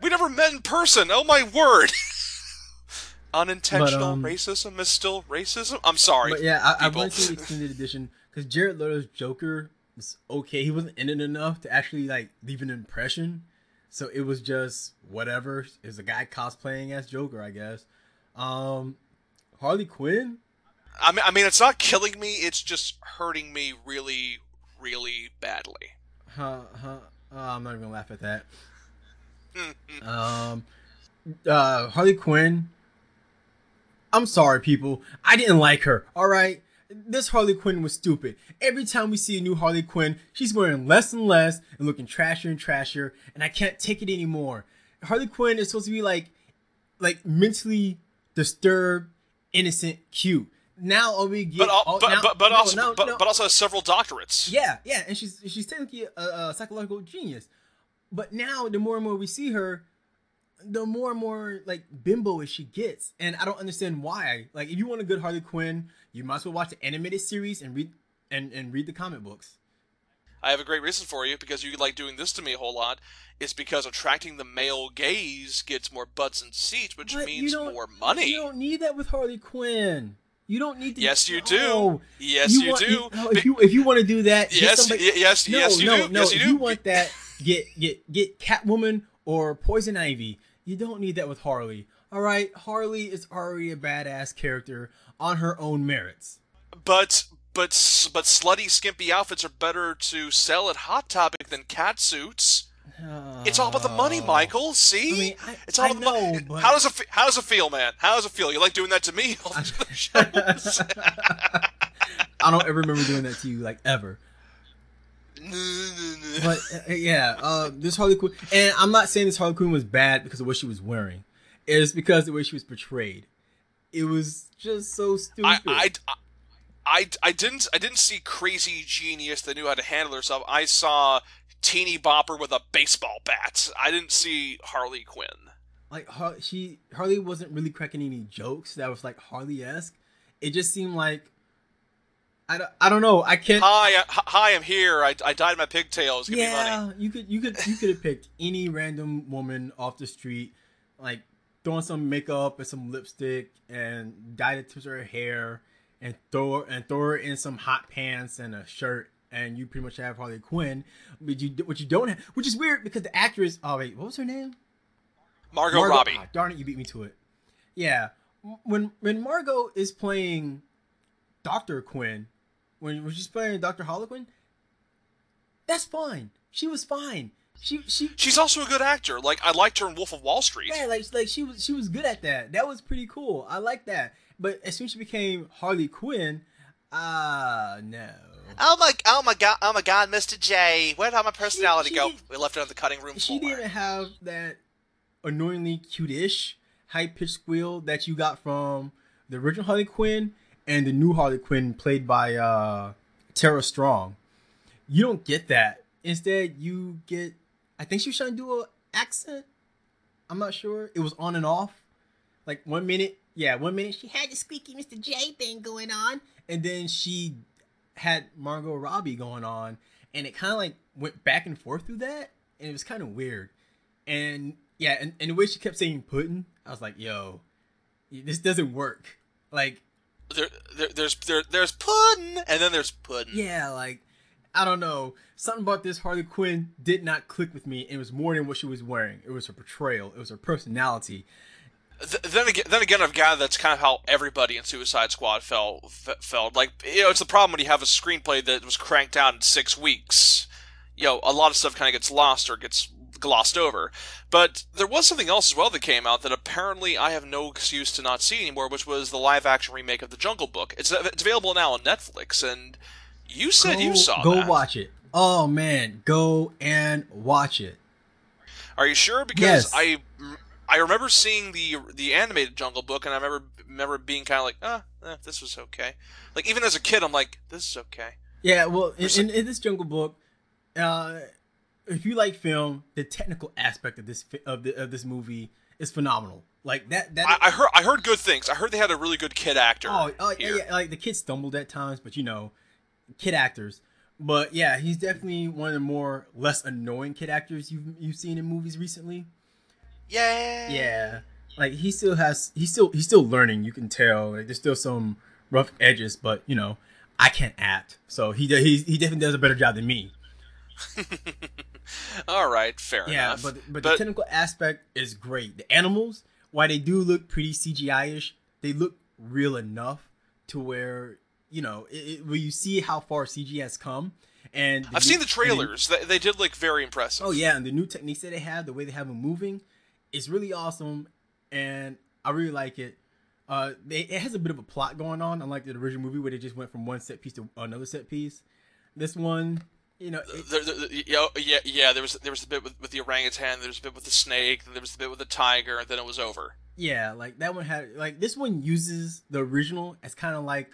we never met in person. Oh my word. Unintentional um, racism is still racism. I'm sorry. But yeah, I, I went to the extended edition because Jared Leto's Joker was okay. He wasn't in it enough to actually like leave an impression. So it was just whatever. It was a guy cosplaying as Joker, I guess. Um, Harley Quinn. I mean, I mean, it's not killing me. It's just hurting me really, really badly. Huh, huh. Uh, I'm not even gonna laugh at that. Um, uh, Harley Quinn. I'm sorry, people. I didn't like her. All right, this Harley Quinn was stupid. Every time we see a new Harley Quinn, she's wearing less and less and looking trashier and trashier, and I can't take it anymore. Harley Quinn is supposed to be like, like mentally disturbed, innocent, cute. Now all we get, but, al- all, but, now- but, but no, also no, but, no. but also has several doctorates. Yeah, yeah, and she's she's technically a, a psychological genius. But now, the more and more we see her, the more and more like bimbo as she gets, and I don't understand why. Like, if you want a good Harley Quinn, you might as well watch the animated series and read and and read the comic books. I have a great reason for you because you like doing this to me a whole lot. It's because attracting the male gaze gets more butts and seats, which But means more money. You don't need that with Harley Quinn. You don't need to. Yes, you do. Yes, you, want- do. no, if you if you want to do that, yes, somebody- yes, No, yes, you no, do. no. yes, you if do. you want that, get get get Catwoman or Poison Ivy. You don't need that with Harley. All right, Harley is already a badass character on her own merits. But but but slutty skimpy outfits are better to sell at Hot Topic than cat suits. It's all about the money, Oh. Michael. See, I mean, I- it's all I about the money. but- How does it fe- how does it feel, man? How does it feel? You like doing that to me? All these other shows? I don't ever remember doing that to you, like ever. But uh, yeah, uh, this Harley Quinn, and I'm not saying this Harley Quinn was bad because of what she was wearing. It's because of the way she was portrayed. It was just so stupid. I, I, I, I didn't I didn't see crazy genius that knew how to handle herself. I saw teeny bopper with a baseball bat. I didn't see Harley Quinn. like Har- she Harley wasn't really cracking any jokes that was like Harley esque. It just seemed like I don't, I don't know. I can't. Hi, uh, I, hi, I'm here. I, I dyed my pigtails. Give yeah, you could you could you could have picked any random woman off the street, like throwing some makeup and some lipstick and dyed it to her hair and throw and throw her in some hot pants and a shirt and you pretty much have Harley Quinn. But you what you don't have, which is weird because the actress. Oh wait, what was her name? Margot, Margot- Robbie. ah, darn it, you beat me to it. Yeah, when when Margot is playing Doctor Quinn, when, when she's playing Doctor Harlequin, that's fine. She was fine. She she She's also a good actor. Like I liked her in Wolf of Wall Street. yeah, like like she was she was good at that. That was pretty cool. I like that. But as soon as she became Harley Quinn, ah no. Oh my, oh my god, oh my god, Mr. J, where did all my personality she go? We left it on the cutting room She floor. didn't have that annoyingly cute-ish high pitched squeal that you got from the original Harley Quinn and the new Harley Quinn played by uh Tara Strong. You don't get that. Instead, you get I think she was trying to do an accent. I'm not sure. It was on and off. Like one minute, yeah, one minute she had the squeaky Mr. J thing going on, and then she had Margot Robbie going on, and it kind of like went back and forth through that, and it was kind of weird. And yeah, and, and the way she kept saying pudding, I was like, yo, this doesn't work. Like, there, there, there's there, there's pudding, and then there's pudding. yeah, like I don't know. Something about this Harley Quinn did not click with me. It was more than what she was wearing. It was her portrayal. It was her personality. Th- then again, then again, I've gathered that's kind of how everybody in Suicide Squad felt. F- felt like you know, it's the problem when you have a screenplay that was cranked out in six weeks. You know, a lot of stuff kind of gets lost or gets glossed over. But there was something else as well that came out that apparently I have no excuse to not see anymore, which was the live-action remake of The Jungle Book. It's it's available now on Netflix, and you said you Go- saw Go that. watch it. Oh man, go and watch it. Are you sure? Because Yes. I I remember seeing the the animated Jungle Book, and I remember remember being kind of like, ah, eh, this was okay. Like even as a kid, I'm like, this is okay. Yeah, well, in, in, in this Jungle Book, uh, if you like film, the technical aspect of this of the of this movie is phenomenal. Like that that I, I heard I heard good things. I heard they had a really good kid actor. Oh, oh yeah, yeah, like the kid stumbled at times, but you know, kid actors. But yeah, he's definitely one of the more less annoying kid actors you've you've seen in movies recently. Yeah, Yeah, like he still has he's still he's still learning. You can tell like there's still some rough edges, but you know, I can't act, so he he he definitely does a better job than me. All right, fair Yeah, enough. but but the technical aspect is great. The animals, while they do look pretty CGI-ish, they look real enough to where you know it, it, where you see how far CG has come. And I've new- seen the trailers. They, they did look very impressive. oh yeah, and the new techniques that they have, the way they have them moving, is really awesome, and I really like it. Uh, they, it has a bit of a plot going on, unlike the original movie where they just went from one set piece to another set piece. This one, you know, it- There, there, there- yeah, yeah, yeah. There was there was a bit with, with the orangutan. There was a bit with the snake. There was a bit with the tiger, and then it was over. Yeah, like that one had like this one uses the original as kind of like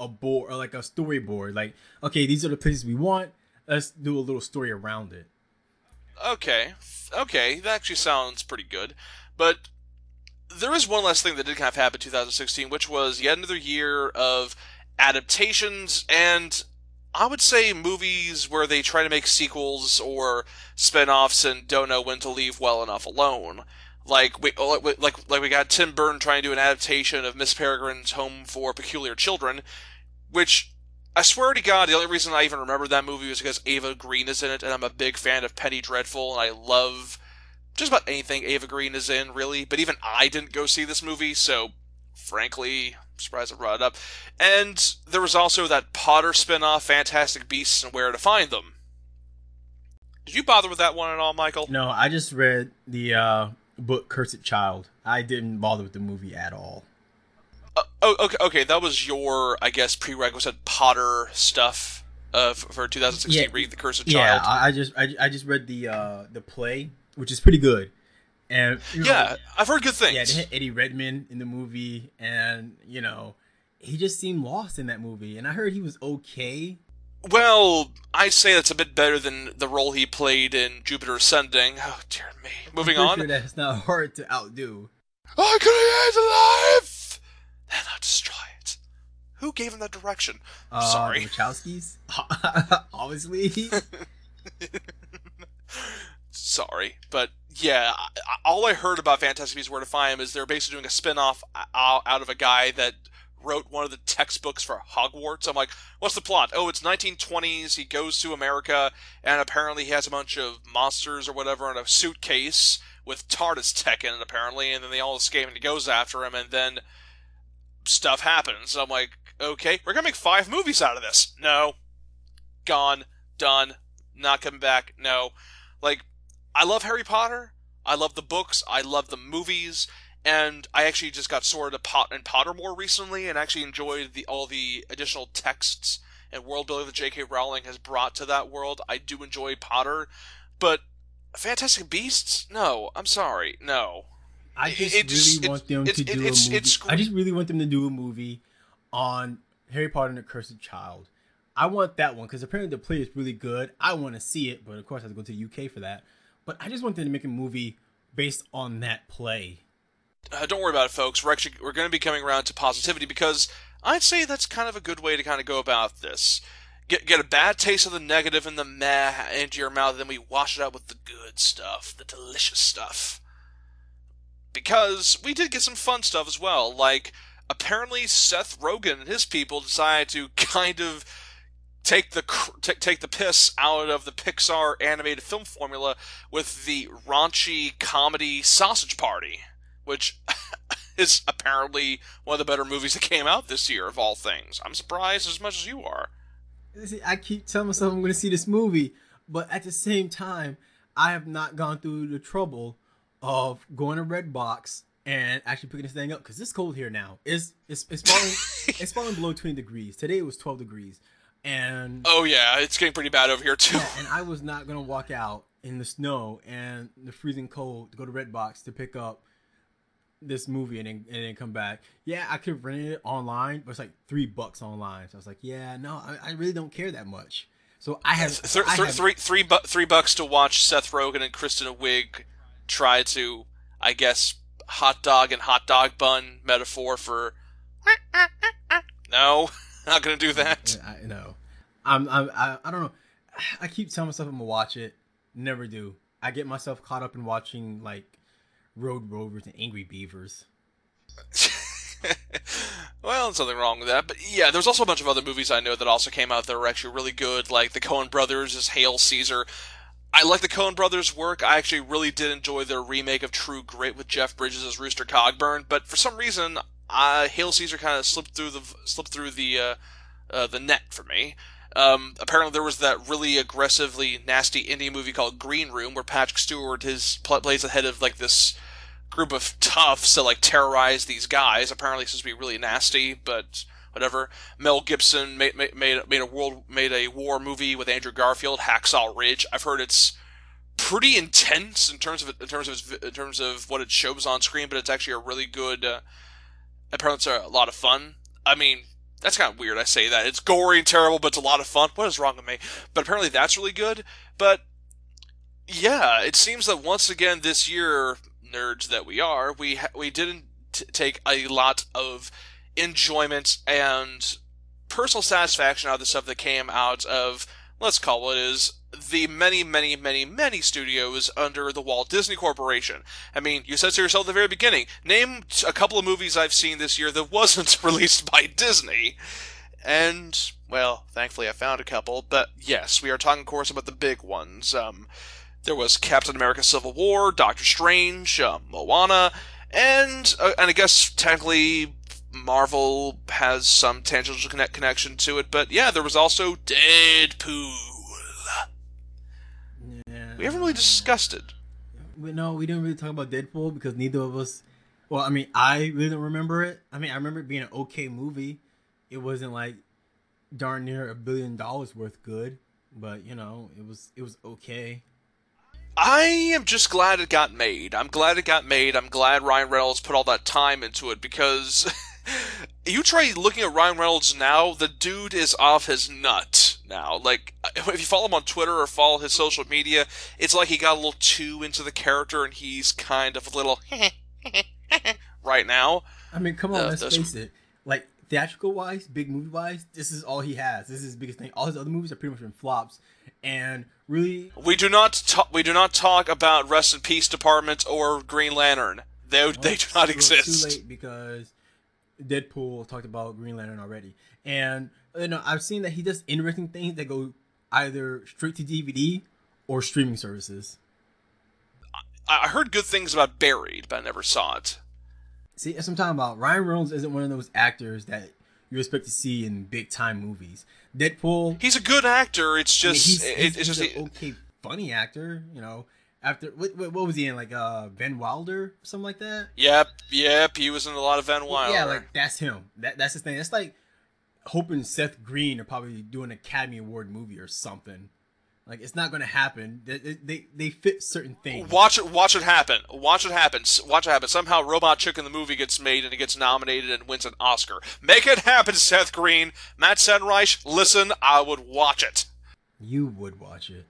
a board or like a storyboard. Like, okay, these are the places we want. Let's do a little story around it. Okay, okay, that actually sounds pretty good. But there is one last thing that did kind of happen in 2016, which was yet another year of adaptations and I would say movies where they try to make sequels or spin-offs and don't know when to leave well enough alone. Like we oh, like like like we got Tim Burton trying to do an adaptation of Miss Peregrine's Home for Peculiar Children, which I swear to God, the only reason I even remember that movie was because Eva Green is in it, and I'm a big fan of Penny Dreadful, and I love just about anything Eva Green is in, really. But even I didn't go see this movie, so frankly, I'm surprised I brought it up. And there was also that Potter spin-off, Fantastic Beasts and Where to Find Them. Did you bother with that one at all, Michael? No, I just read the uh, book Cursed Child. I didn't bother with the movie at all. Uh, oh, okay, okay. That was your, I guess, prerequisite Potter stuff uh, for 2016. Yeah. Read the Cursed Yeah, Child. I, I just I, I just read the uh, the play, which is pretty good. And you know, yeah, I've heard good yeah, things. they had Eddie Redmayne in the movie, and you know, he just seemed lost in that movie. And I heard he was okay. Well, I'd say that's a bit better than the role he played in Jupiter Ascending. Oh, dear me. Moving on. Sure that's not hard to outdo. I create life, then I destroy it. Who gave him that direction? Uh, Sorry. Wachowskis, obviously. Sorry, but yeah, all I heard about Fantastic Beasts: Where to Find Them is they're basically doing a spin-off out, out of a guy that wrote one of the textbooks for Hogwarts. I'm like, what's the plot? Oh, it's 1920s. He goes to America, and apparently he has a bunch of monsters or whatever in a suitcase with TARDIS tech in it, apparently, and then they all escape and he goes after him, and then stuff happens. I'm like, okay, we're gonna make five movies out of this. No, gone, done, not coming back. No, like, I love Harry Potter. I love the books. I love the movies. And I actually just got sorted to Pot and Pottermore recently, and actually enjoyed the all the additional texts and world building that J.K. Rowling has brought to that world. I do enjoy Potter, but Fantastic Beasts? No, I'm sorry, no. I just it just- really want them to do it's- a movie. it's I just really want them to do a movie on Harry Potter and the Cursed Child. I want that one because apparently the play is really good. I want to see it, but of course I have to go to the UK for that. But I just want them to make a movie based on that play. uh, don't worry about it, folks. We're actually we're going to be coming around to positivity because I'd say that's kind of a good way to kind of go about this. Get get a bad taste of the negative and the meh into your mouth, then we wash it out with the good stuff, the delicious stuff. Because we did get some fun stuff as well. Like apparently Seth Rogen and his people decided to kind of take the take take the piss out of the Pixar animated film formula with the raunchy comedy Sausage Party which is apparently one of the better movies that came out this year of all things. I'm surprised as much as you are. See, I keep telling myself I'm going to see this movie, but at the same time, I have not gone through the trouble of going to Redbox and actually picking this thing up because it's cold here now. It's it's it's falling it's falling below 20 degrees. Today it was 12 degrees, and Oh yeah, it's getting pretty bad over here too. yeah, and I was not gonna walk out in the snow and the freezing cold to go to Redbox to pick up this movie and then, and then come back. Yeah, I could rent it online, but it's like three bucks online. So I was like, yeah, no, I, I really don't care that much. So I have, Th- I have- three, three, bu- three bucks to watch Seth Rogen and Kristen Wiig try to, I guess, hot dog and hot dog bun metaphor for. No, not gonna do that. I know. I'm, I'm I, I don't know. I keep telling myself I'm gonna watch it. Never do. I get myself caught up in watching like Road Rovers and Angry Beavers. well, there's nothing wrong with that. But yeah, there's also a bunch of other movies I know that also came out that were actually really good, like the Coen Brothers' Hail Caesar. I like the Coen Brothers' work. I actually really did enjoy their remake of True Grit with Jeff Bridges as Rooster Cogburn. But for some reason, uh, Hail Caesar kind of slipped through the slipped through the uh, uh, the net for me. Um, apparently, there was that really aggressively nasty indie movie called Green Room, where Patrick Stewart his pl- plays the head of like this group of toughs that like terrorize these guys. Apparently, it's supposed to be really nasty, but whatever. Mel Gibson made made made a world made a war movie with Andrew Garfield, Hacksaw Ridge. I've heard it's pretty intense in terms of in terms of in terms of what it shows on screen, but it's actually a really good. Uh, apparently, it's a lot of fun. I mean. That's kind of weird. I say that it's gory and terrible, but it's a lot of fun. What is wrong with me? But apparently, that's really good. But yeah, it seems that once again this year, nerds that we are, we ha- we didn't t- take a lot of enjoyment and personal satisfaction out of the stuff that came out of let's call it is the many, many, many, many studios under the Walt Disney Corporation. I mean, you said to yourself at the very beginning, name a couple of movies I've seen this year that wasn't released by Disney. And, well, thankfully I found a couple, but yes, we are talking, of course, about the big ones. Um, There was Captain America: Civil War, Doctor Strange, uh, Moana, and uh, and I guess technically Marvel has some tangential connect- connection to it. But yeah, there was also Deadpool. Yeah. We haven't really discussed it. We, no, we didn't really talk about Deadpool because neither of us. Well, I mean, I really don't remember it. I mean, I remember it being an okay movie. It wasn't like darn near a billion dollars worth good, but you know, it was it was okay. I am just glad it got made. I'm glad it got made. I'm glad Ryan Reynolds put all that time into it because you try looking at Ryan Reynolds now, the dude is off his nut now. Like, if you follow him on Twitter or follow his social media, it's like he got a little too into the character and he's kind of a little right now. I mean, come on, Uh, let's those- face it. Like theatrical wise, big movie wise, this is all he has. This is his biggest thing. All his other movies are pretty much been flops, and really, We do not ta- we do not talk about Rest in Peace Department or Green Lantern. They they do not Well, exist. Too late because Deadpool talked about Green Lantern already, and you know I've seen that he does interesting things that go either straight to DVD or streaming services. I I heard good things about Buried, but I never saw it. See, that's what I'm talking about. Ryan Reynolds isn't one of those actors that you expect to see in big time movies. Deadpool, He's a good actor. It's I mean, just he's, it- he's, it's just an okay, funny actor. You know, after what, what, was he in? Like uh, Van Wilder, something like that. Yep, yep. He was in a lot of Van Wilder. Yeah, like that's him. That that's his thing. That's like hoping Seth Green are probably do an Academy Award movie or something. Like it's not going to happen. They, they they they fit certain things. watch it. Watch it happen. Watch it happen. Watch it happen. Somehow, Robot Chicken the movie gets made and it gets nominated and wins an Oscar. Make it happen, Seth Green, Matt Senreich. Listen, I would watch it You would watch it.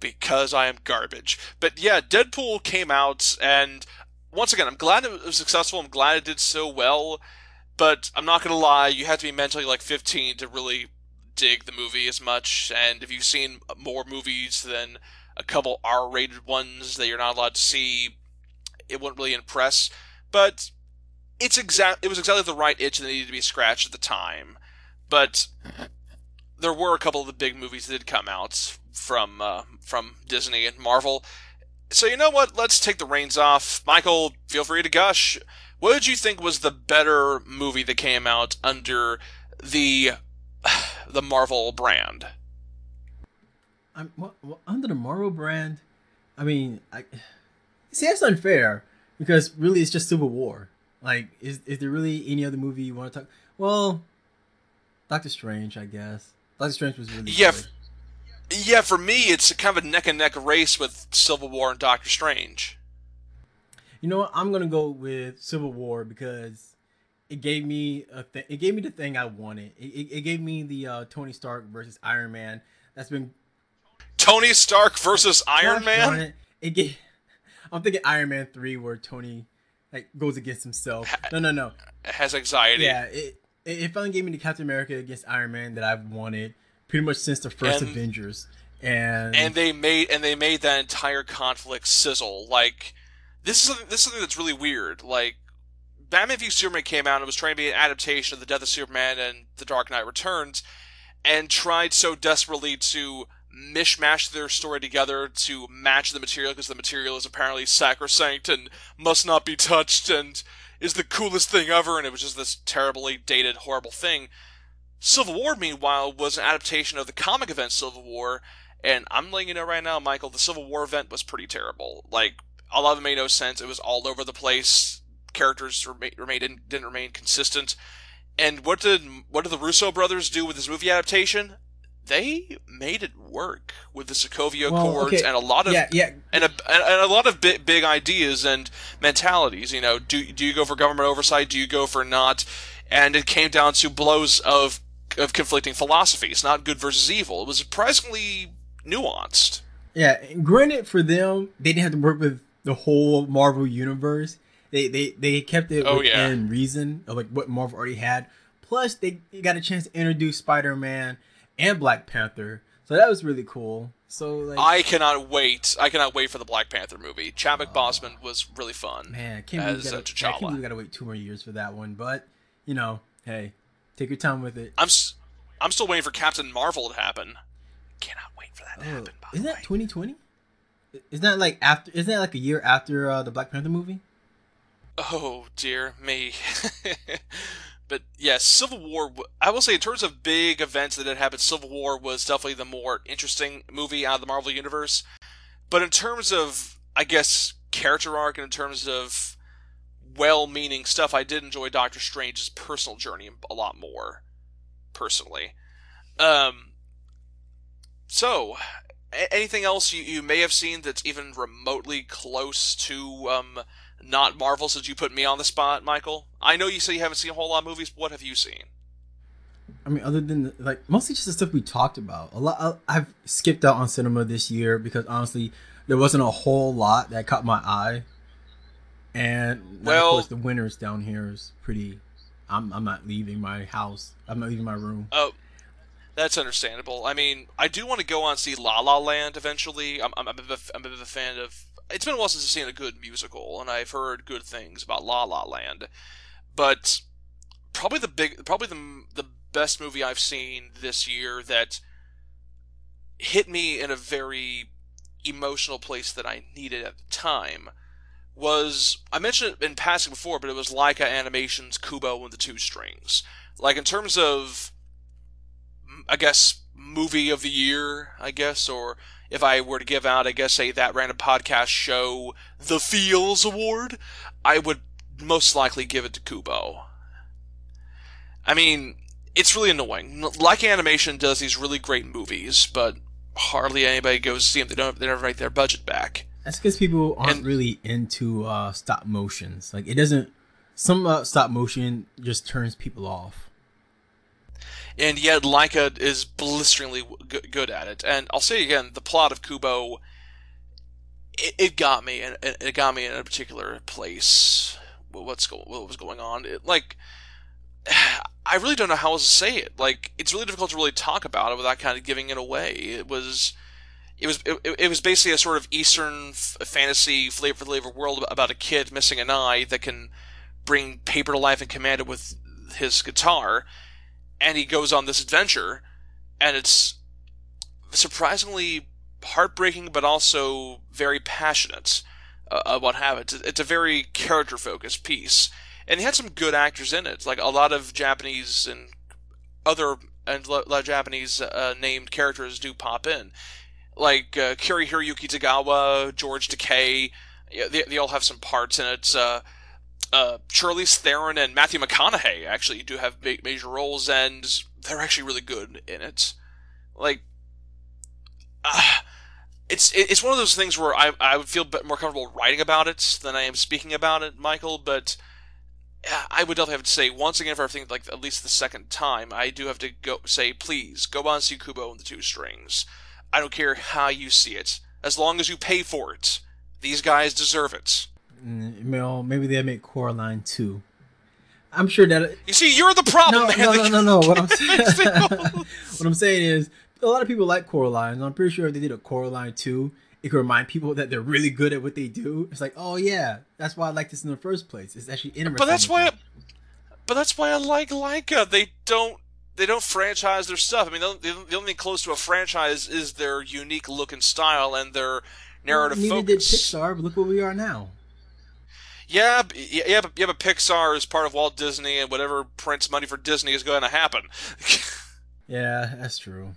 Because I am garbage. But yeah, Deadpool came out, and once again, I'm glad it was successful. I'm glad it did so well. But I'm not gonna lie, you have to be mentally like 15 to really dig the movie as much. And if you've seen more movies than a couple R-rated ones that you're not allowed to see, it wouldn't really impress. But it's exact. It was exactly the right itch that needed to be scratched at the time. But there were a couple of the big movies that did come out from uh, from Disney and Marvel. So you know what? Let's take the reins off. Michael, feel free to gush. What did you think was the better movie that came out under the the Marvel brand? I'm well, well, under the Marvel brand. I mean, I see that's unfair because really it's just Civil War. Like, is is there really any other movie you want to talk? Well, Doctor Strange, I guess. Doctor Strange was really Yeah, good. Yeah, for me, it's kind of a neck and neck race with Civil War and Doctor Strange. You know what? I'm gonna go with Civil War because it gave me a th- it gave me the thing I wanted. It, it, it gave me the uh, Tony Stark versus Iron Man. That's been Tony Stark versus Iron Man. It, it gave, I'm thinking Iron Man three where Tony like goes against himself. No, no, no. has anxiety. Yeah, it, it finally gave me the Captain America against Iron Man that I've wanted pretty much since the first And- Avengers. And and they made and they made that entire conflict sizzle. Like this is something, this is something that's really weird. Like Batman v Superman came out and it was trying to be an adaptation of the Death of Superman and The Dark Knight Returns, and tried so desperately to mishmash their story together to match the material because the material is apparently sacrosanct and must not be touched and is the coolest thing ever and it was just this terribly dated horrible thing civil war meanwhile was an adaptation of the comic event civil war and I'm letting you know right now, Michael, the Civil War event was pretty terrible. Like, a lot of it made no sense. It was all over the place. Characters remain, remained, didn't, didn't remain consistent. And what did what did the Russo brothers do with this movie adaptation? They made it work with the Sokovia Well, Accords okay, and a lot of yeah, yeah, and a, and and a lot of big, big ideas and mentalities. You know, do do you go for government oversight? Do you go for not? And it came down to blows of of conflicting philosophies, not good versus evil. It was surprisingly nuanced. Yeah, and granted for them, they didn't have to work with the whole Marvel universe. They they they kept it Oh, within yeah. reason of like what Marvel already had. Plus, they got a chance to introduce Spider Man and Black Panther, so that was really cool. So like, I cannot wait. I cannot wait for the Black Panther movie. Chadwick Boseman was really fun. man, I can't believe we uh, gotta, I can't believe we gotta wait two more years for that one. But you know, hey, take your time with it. I'm s- I'm still waiting for Captain Marvel to happen. Cannot wait for that to Oh, happen. By isn't that 2020? Isn't that like after? Isn't that like a year after uh, the Black Panther movie? Oh dear me. but yes, Civil War. I will say, in terms of big events that had happened, Civil War was definitely the more interesting movie out of the Marvel universe. But in terms of, I guess, character arc and in terms of well-meaning stuff, I did enjoy Doctor Strange's personal journey a lot more, personally. Um. So, anything else you, you may have seen that's even remotely close to um, not Marvel since you put me on the spot, Michael? I know you say you haven't seen a whole lot of movies, but what have you seen? I mean, other than like mostly just the stuff we talked about. A lot. I've skipped out on cinema this year because honestly, there wasn't a whole lot that caught my eye. And well, of course, the winters down here is pretty. I'm I'm not leaving my house. I'm not leaving my room. Oh, that's understandable. I mean, I do want to go on and see La La Land eventually. I'm, I'm, a, bit of, I'm a bit of a fan of. It's been a while since I've seen a good musical, and I've heard good things about La La Land. But probably the big, probably the the best movie I've seen this year that hit me in a very emotional place that I needed at the time was I mentioned it in passing before, but it was Laika Animation's Kubo and the Two Strings. Like in terms of I guess, movie of the year, I guess, or if I were to give out, I guess, a That Random Podcast Show The Feels Award, I would most likely give it to Kubo. I mean, it's really annoying. Laika Animation does these really great movies, but hardly anybody goes to see them. They don't. They never write their budget back. That's because people aren't and, really into uh, stop motions. Like it doesn't. Some uh, stop motion just turns people off and yet Laika is blisteringly good at it. And I'll say again, the plot of Kubo, it, it got me, and it, it got me in a particular place. What's go, what was going on? It, like, I really don't know how else to say it. Like, it's really difficult to really talk about it without kind of giving it away. It was. It was it, it was basically a sort of Eastern fantasy flavor flavor world about a kid missing an eye that can bring paper to life and command it with his guitar and he goes on this adventure, and it's surprisingly heartbreaking, but also very passionate uh, about how it. It's a very character focused piece, and he had some good actors in it, like a lot of Japanese and other and a lot of Japanese uh, named characters do pop in, like uh, Cary Hiroyuki Tagawa, George Takei. Yeah, they, they all have some parts in it. Uh, uh, Charlize Theron and Matthew McConaughey actually do have major roles, and they're actually really good in it. Like, uh, it's it's one of those things where I I would feel more comfortable writing about it than I am speaking about it, Michael. But I would definitely have to say once again for everything like at least the second time, I do have to go say please go on see Kubo and the Two Strings. I don't care how you see it, as long as you pay for it. These guys deserve it. Mm, well, maybe they'll make Coraline too. I'm sure that. You see, you're the problem. No, man. no, no, no, no. What I'm saying, what I'm saying is, a lot of people like Coraline. I'm pretty sure if they did a Coraline two, it could remind people that they're really good at what they do. It's like, oh yeah, that's why I like this in the first place. It's actually interesting. But that's why. I, but that's why I like Laika. They don't. They don't franchise their stuff. I mean, the, the only thing close to a franchise is their unique look and style and their narrative well, neither focus. did Pixar, but look where we are now. Yeah, yeah, but, yeah, but Pixar is part of Walt Disney, and whatever prints money for Disney is going to happen. yeah, that's true.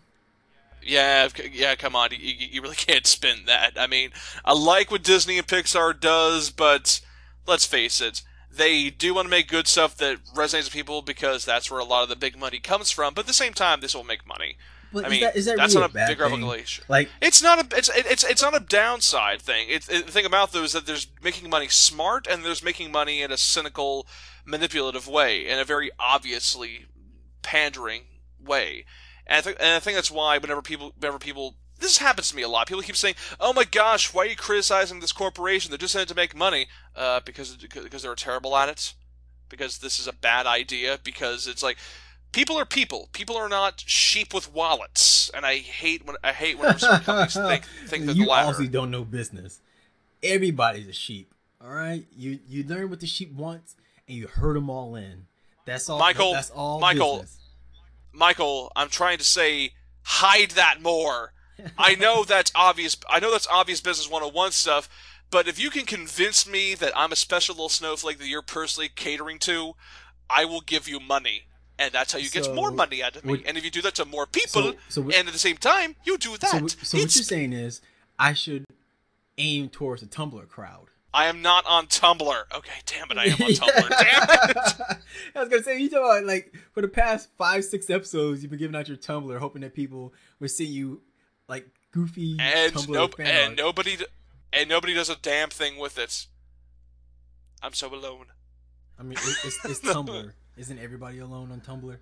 Yeah, yeah, come on, you, you really can't spin that. I mean, I like what Disney and Pixar does, but let's face it, they do want to make good stuff that resonates with people because that's where a lot of the big money comes from. But at the same time, this will make money. I mean, is that, is that that's really not a, a big revelation. Like, it's not a it's it's it's not a downside thing. It, it, the thing about though is that there's making money smart and there's making money in a cynical, manipulative way, in a very obviously pandering way. And I think and I think that's why whenever people whenever people this happens to me a lot. People keep saying, "Oh my gosh, why are you criticizing this corporation? They're just in it to make money." Uh, because because they're terrible at it. Because this is a bad idea. Because it's like people are people. People are not sheep with wallets, and I hate when I hate when certain companies think think that you the latter. obviously don't know business. Everybody's a sheep. All right, you you learn what the sheep wants, and you herd them all in. That's all. Michael. That's all. Michael. Business. Michael, I'm trying to say, hide that more. I know that's obvious. I know that's obvious business 101 stuff. But if you can convince me that I'm a special little snowflake that you're personally catering to, I will give you money. And that's how you get more money out of me. would- and if you do that to more people, So- so and at the same time, you do that. So, what- so you're saying is, I should aim towards the Tumblr crowd. I am not on Tumblr. Okay, damn it, I am on Tumblr. Damn it. I was gonna say you talk about like for the past five, six episodes, you've been giving out your Tumblr, hoping that people would see you like goofy And Tumblr nope, fan and art. nobody, and nobody does a damn thing with it. I'm so alone. I mean, it, it's, it's Tumblr. Isn't everybody alone on Tumblr?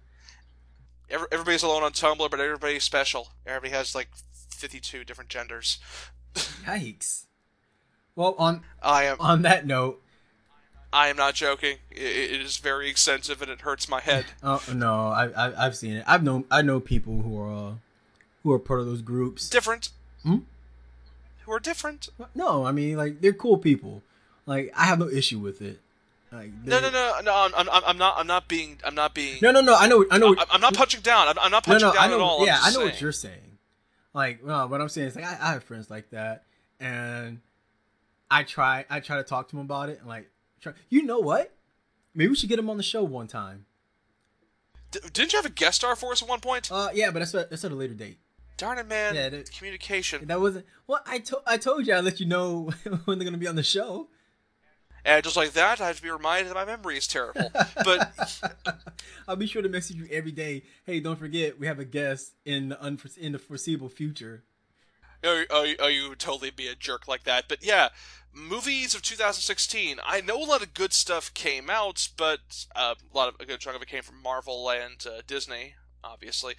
Every, everybody's alone on Tumblr, but everybody's special. Everybody has like 52 different genders. Yikes. Well, on I am. on that note, I am not joking. It, it is very extensive and it hurts my head. oh no, I, I I've seen it. I've known I know people who are uh, who are part of those groups. Different. Hmm? Who are different. No, I mean like they're cool people. Like I have no issue with it. Like No, no, no, no. I'm, I'm, I'm not. I'm not being. I'm not being. no, no, no. I know, I know. I, I'm not punching down. I'm, I'm not punching no, down I know. at all. Yeah, I know what you're saying. Like, no, what I'm saying is like I, I have friends like that, and I try, I try to talk to them about it, and like, try, you know what? Maybe we should get them on the show one time. D- didn't you have a guest star for us at one point? Uh, yeah, but that's at, that's at a later date. Darn it, man. yeah, that- Communication. That wasn't. Well, I told I told you I'd let you know when they're gonna be on the show. And just like that, I have to be reminded that my memory is terrible. But I'll be sure to message you every day. Hey, don't forget we have a guest in the unfore- in the foreseeable future. oh, oh, oh, you would totally be a jerk like that. But yeah, movies of 2016. I know a lot of good stuff came out, but uh, a lot of a good chunk of it came from Marvel and uh, Disney, obviously.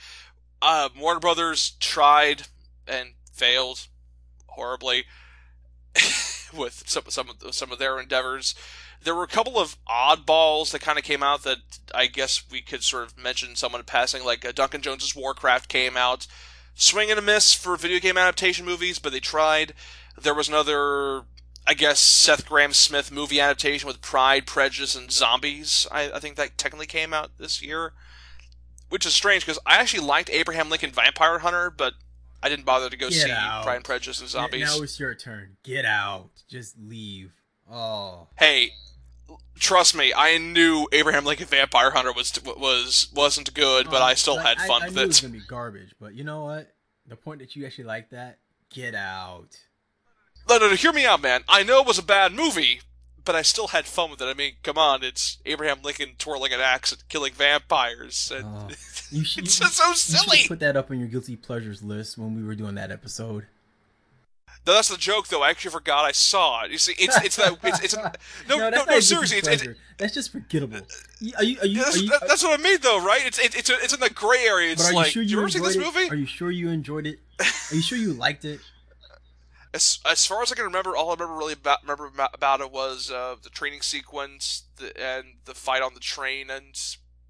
Uh, Warner Brothers tried and failed horribly with some some of some of their endeavors. There were a couple of oddballs that kind of came out that I guess we could sort of mention someone passing, like uh, Duncan Jones's Warcraft came out. Swing and a miss for video game adaptation movies, but they tried. There was another, I guess, Seth Grahame-Smith movie adaptation with Pride, Prejudice, and Zombies. I, I think that technically came out this year, which is strange because I actually liked Abraham Lincoln Vampire Hunter, but I didn't bother to go Get see out. Pride and Prejudice and Zombies. Now it's your turn. Get out. Just leave. Oh. hey, trust me, I knew Abraham Lincoln Vampire Hunter was was wasn't good, but Oh, I still had fun I, with I knew it was gonna be garbage, but you know what? The point that you actually like that, get out. No, no, no, hear me out, man. I know it was a bad movie, but I still had fun with it. I mean, come on, it's Abraham Lincoln twirling an axe and killing vampires. And Oh. You should, it's you, just so you silly. put that up on your guilty pleasures list when we were doing that episode. No, that's the joke, though. I actually forgot I saw it. You see, it's it's that it's it's a, no no no, guilty seriously, it's, it's that's just forgettable. You- Are you? Are you? that's, Are you, that- that's what I mean, though, right? It's it, it's a, it's in the gray area. but It's are like, you sure you you ever see enjoyed this it? movie? Are you sure you enjoyed it? Are you sure you liked it? As, as far as I can remember, all I remember really about, remember about, about it was uh, the training sequence the, and the fight on the train, and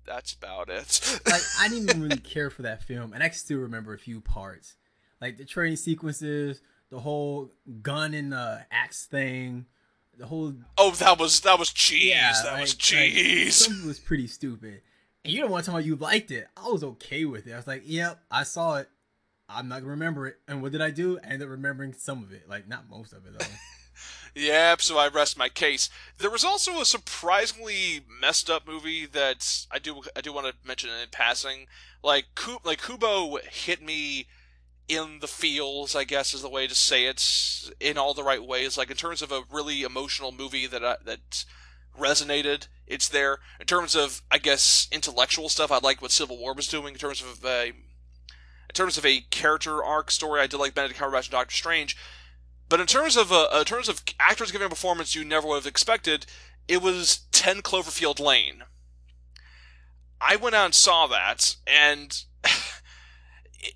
that's about it. Like I didn't even really care for that film, and I can still remember a few parts, like the training sequences, the whole gun and the axe thing, the whole oh, that was that was cheese. Yeah, that was cheese. it was pretty stupid. And you don't want to tell me you liked it. I was okay with it. I was like, yep, I saw it. I'm not gonna remember it. And what did I do? I ended up remembering some of it, like not most of it though. Yep, so I rest my case. There was also a surprisingly messed up movie that I do I do want to mention in passing. Like like Kubo hit me in the feels, I guess is the way to say it, in all the right ways. Like in terms of a really emotional movie that I, that resonated, it's there. In terms of I guess intellectual stuff, I like what Civil War was doing. In terms of a in terms of a character arc story, I did like Benedict Cumberbatch and Doctor Strange. But in terms of uh, in terms of actors giving a performance you never would have expected, it was Ten Cloverfield Lane. I went out and saw that, and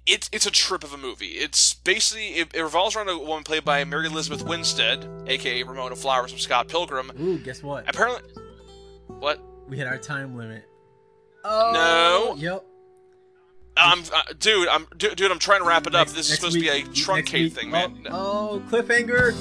it's it's a trip of a movie. It's basically it, it revolves around a woman played by Mary Elizabeth Winstead, aka Ramona Flowers from Scott Pilgrim. Ooh, guess what? Apparently, what? We hit our time limit. Oh No. Yep. I'm uh, dude. I'm dude. I'm trying to wrap it up. Next- This is supposed to be a week- truncated thing, man. Oh, oh, cliffhanger.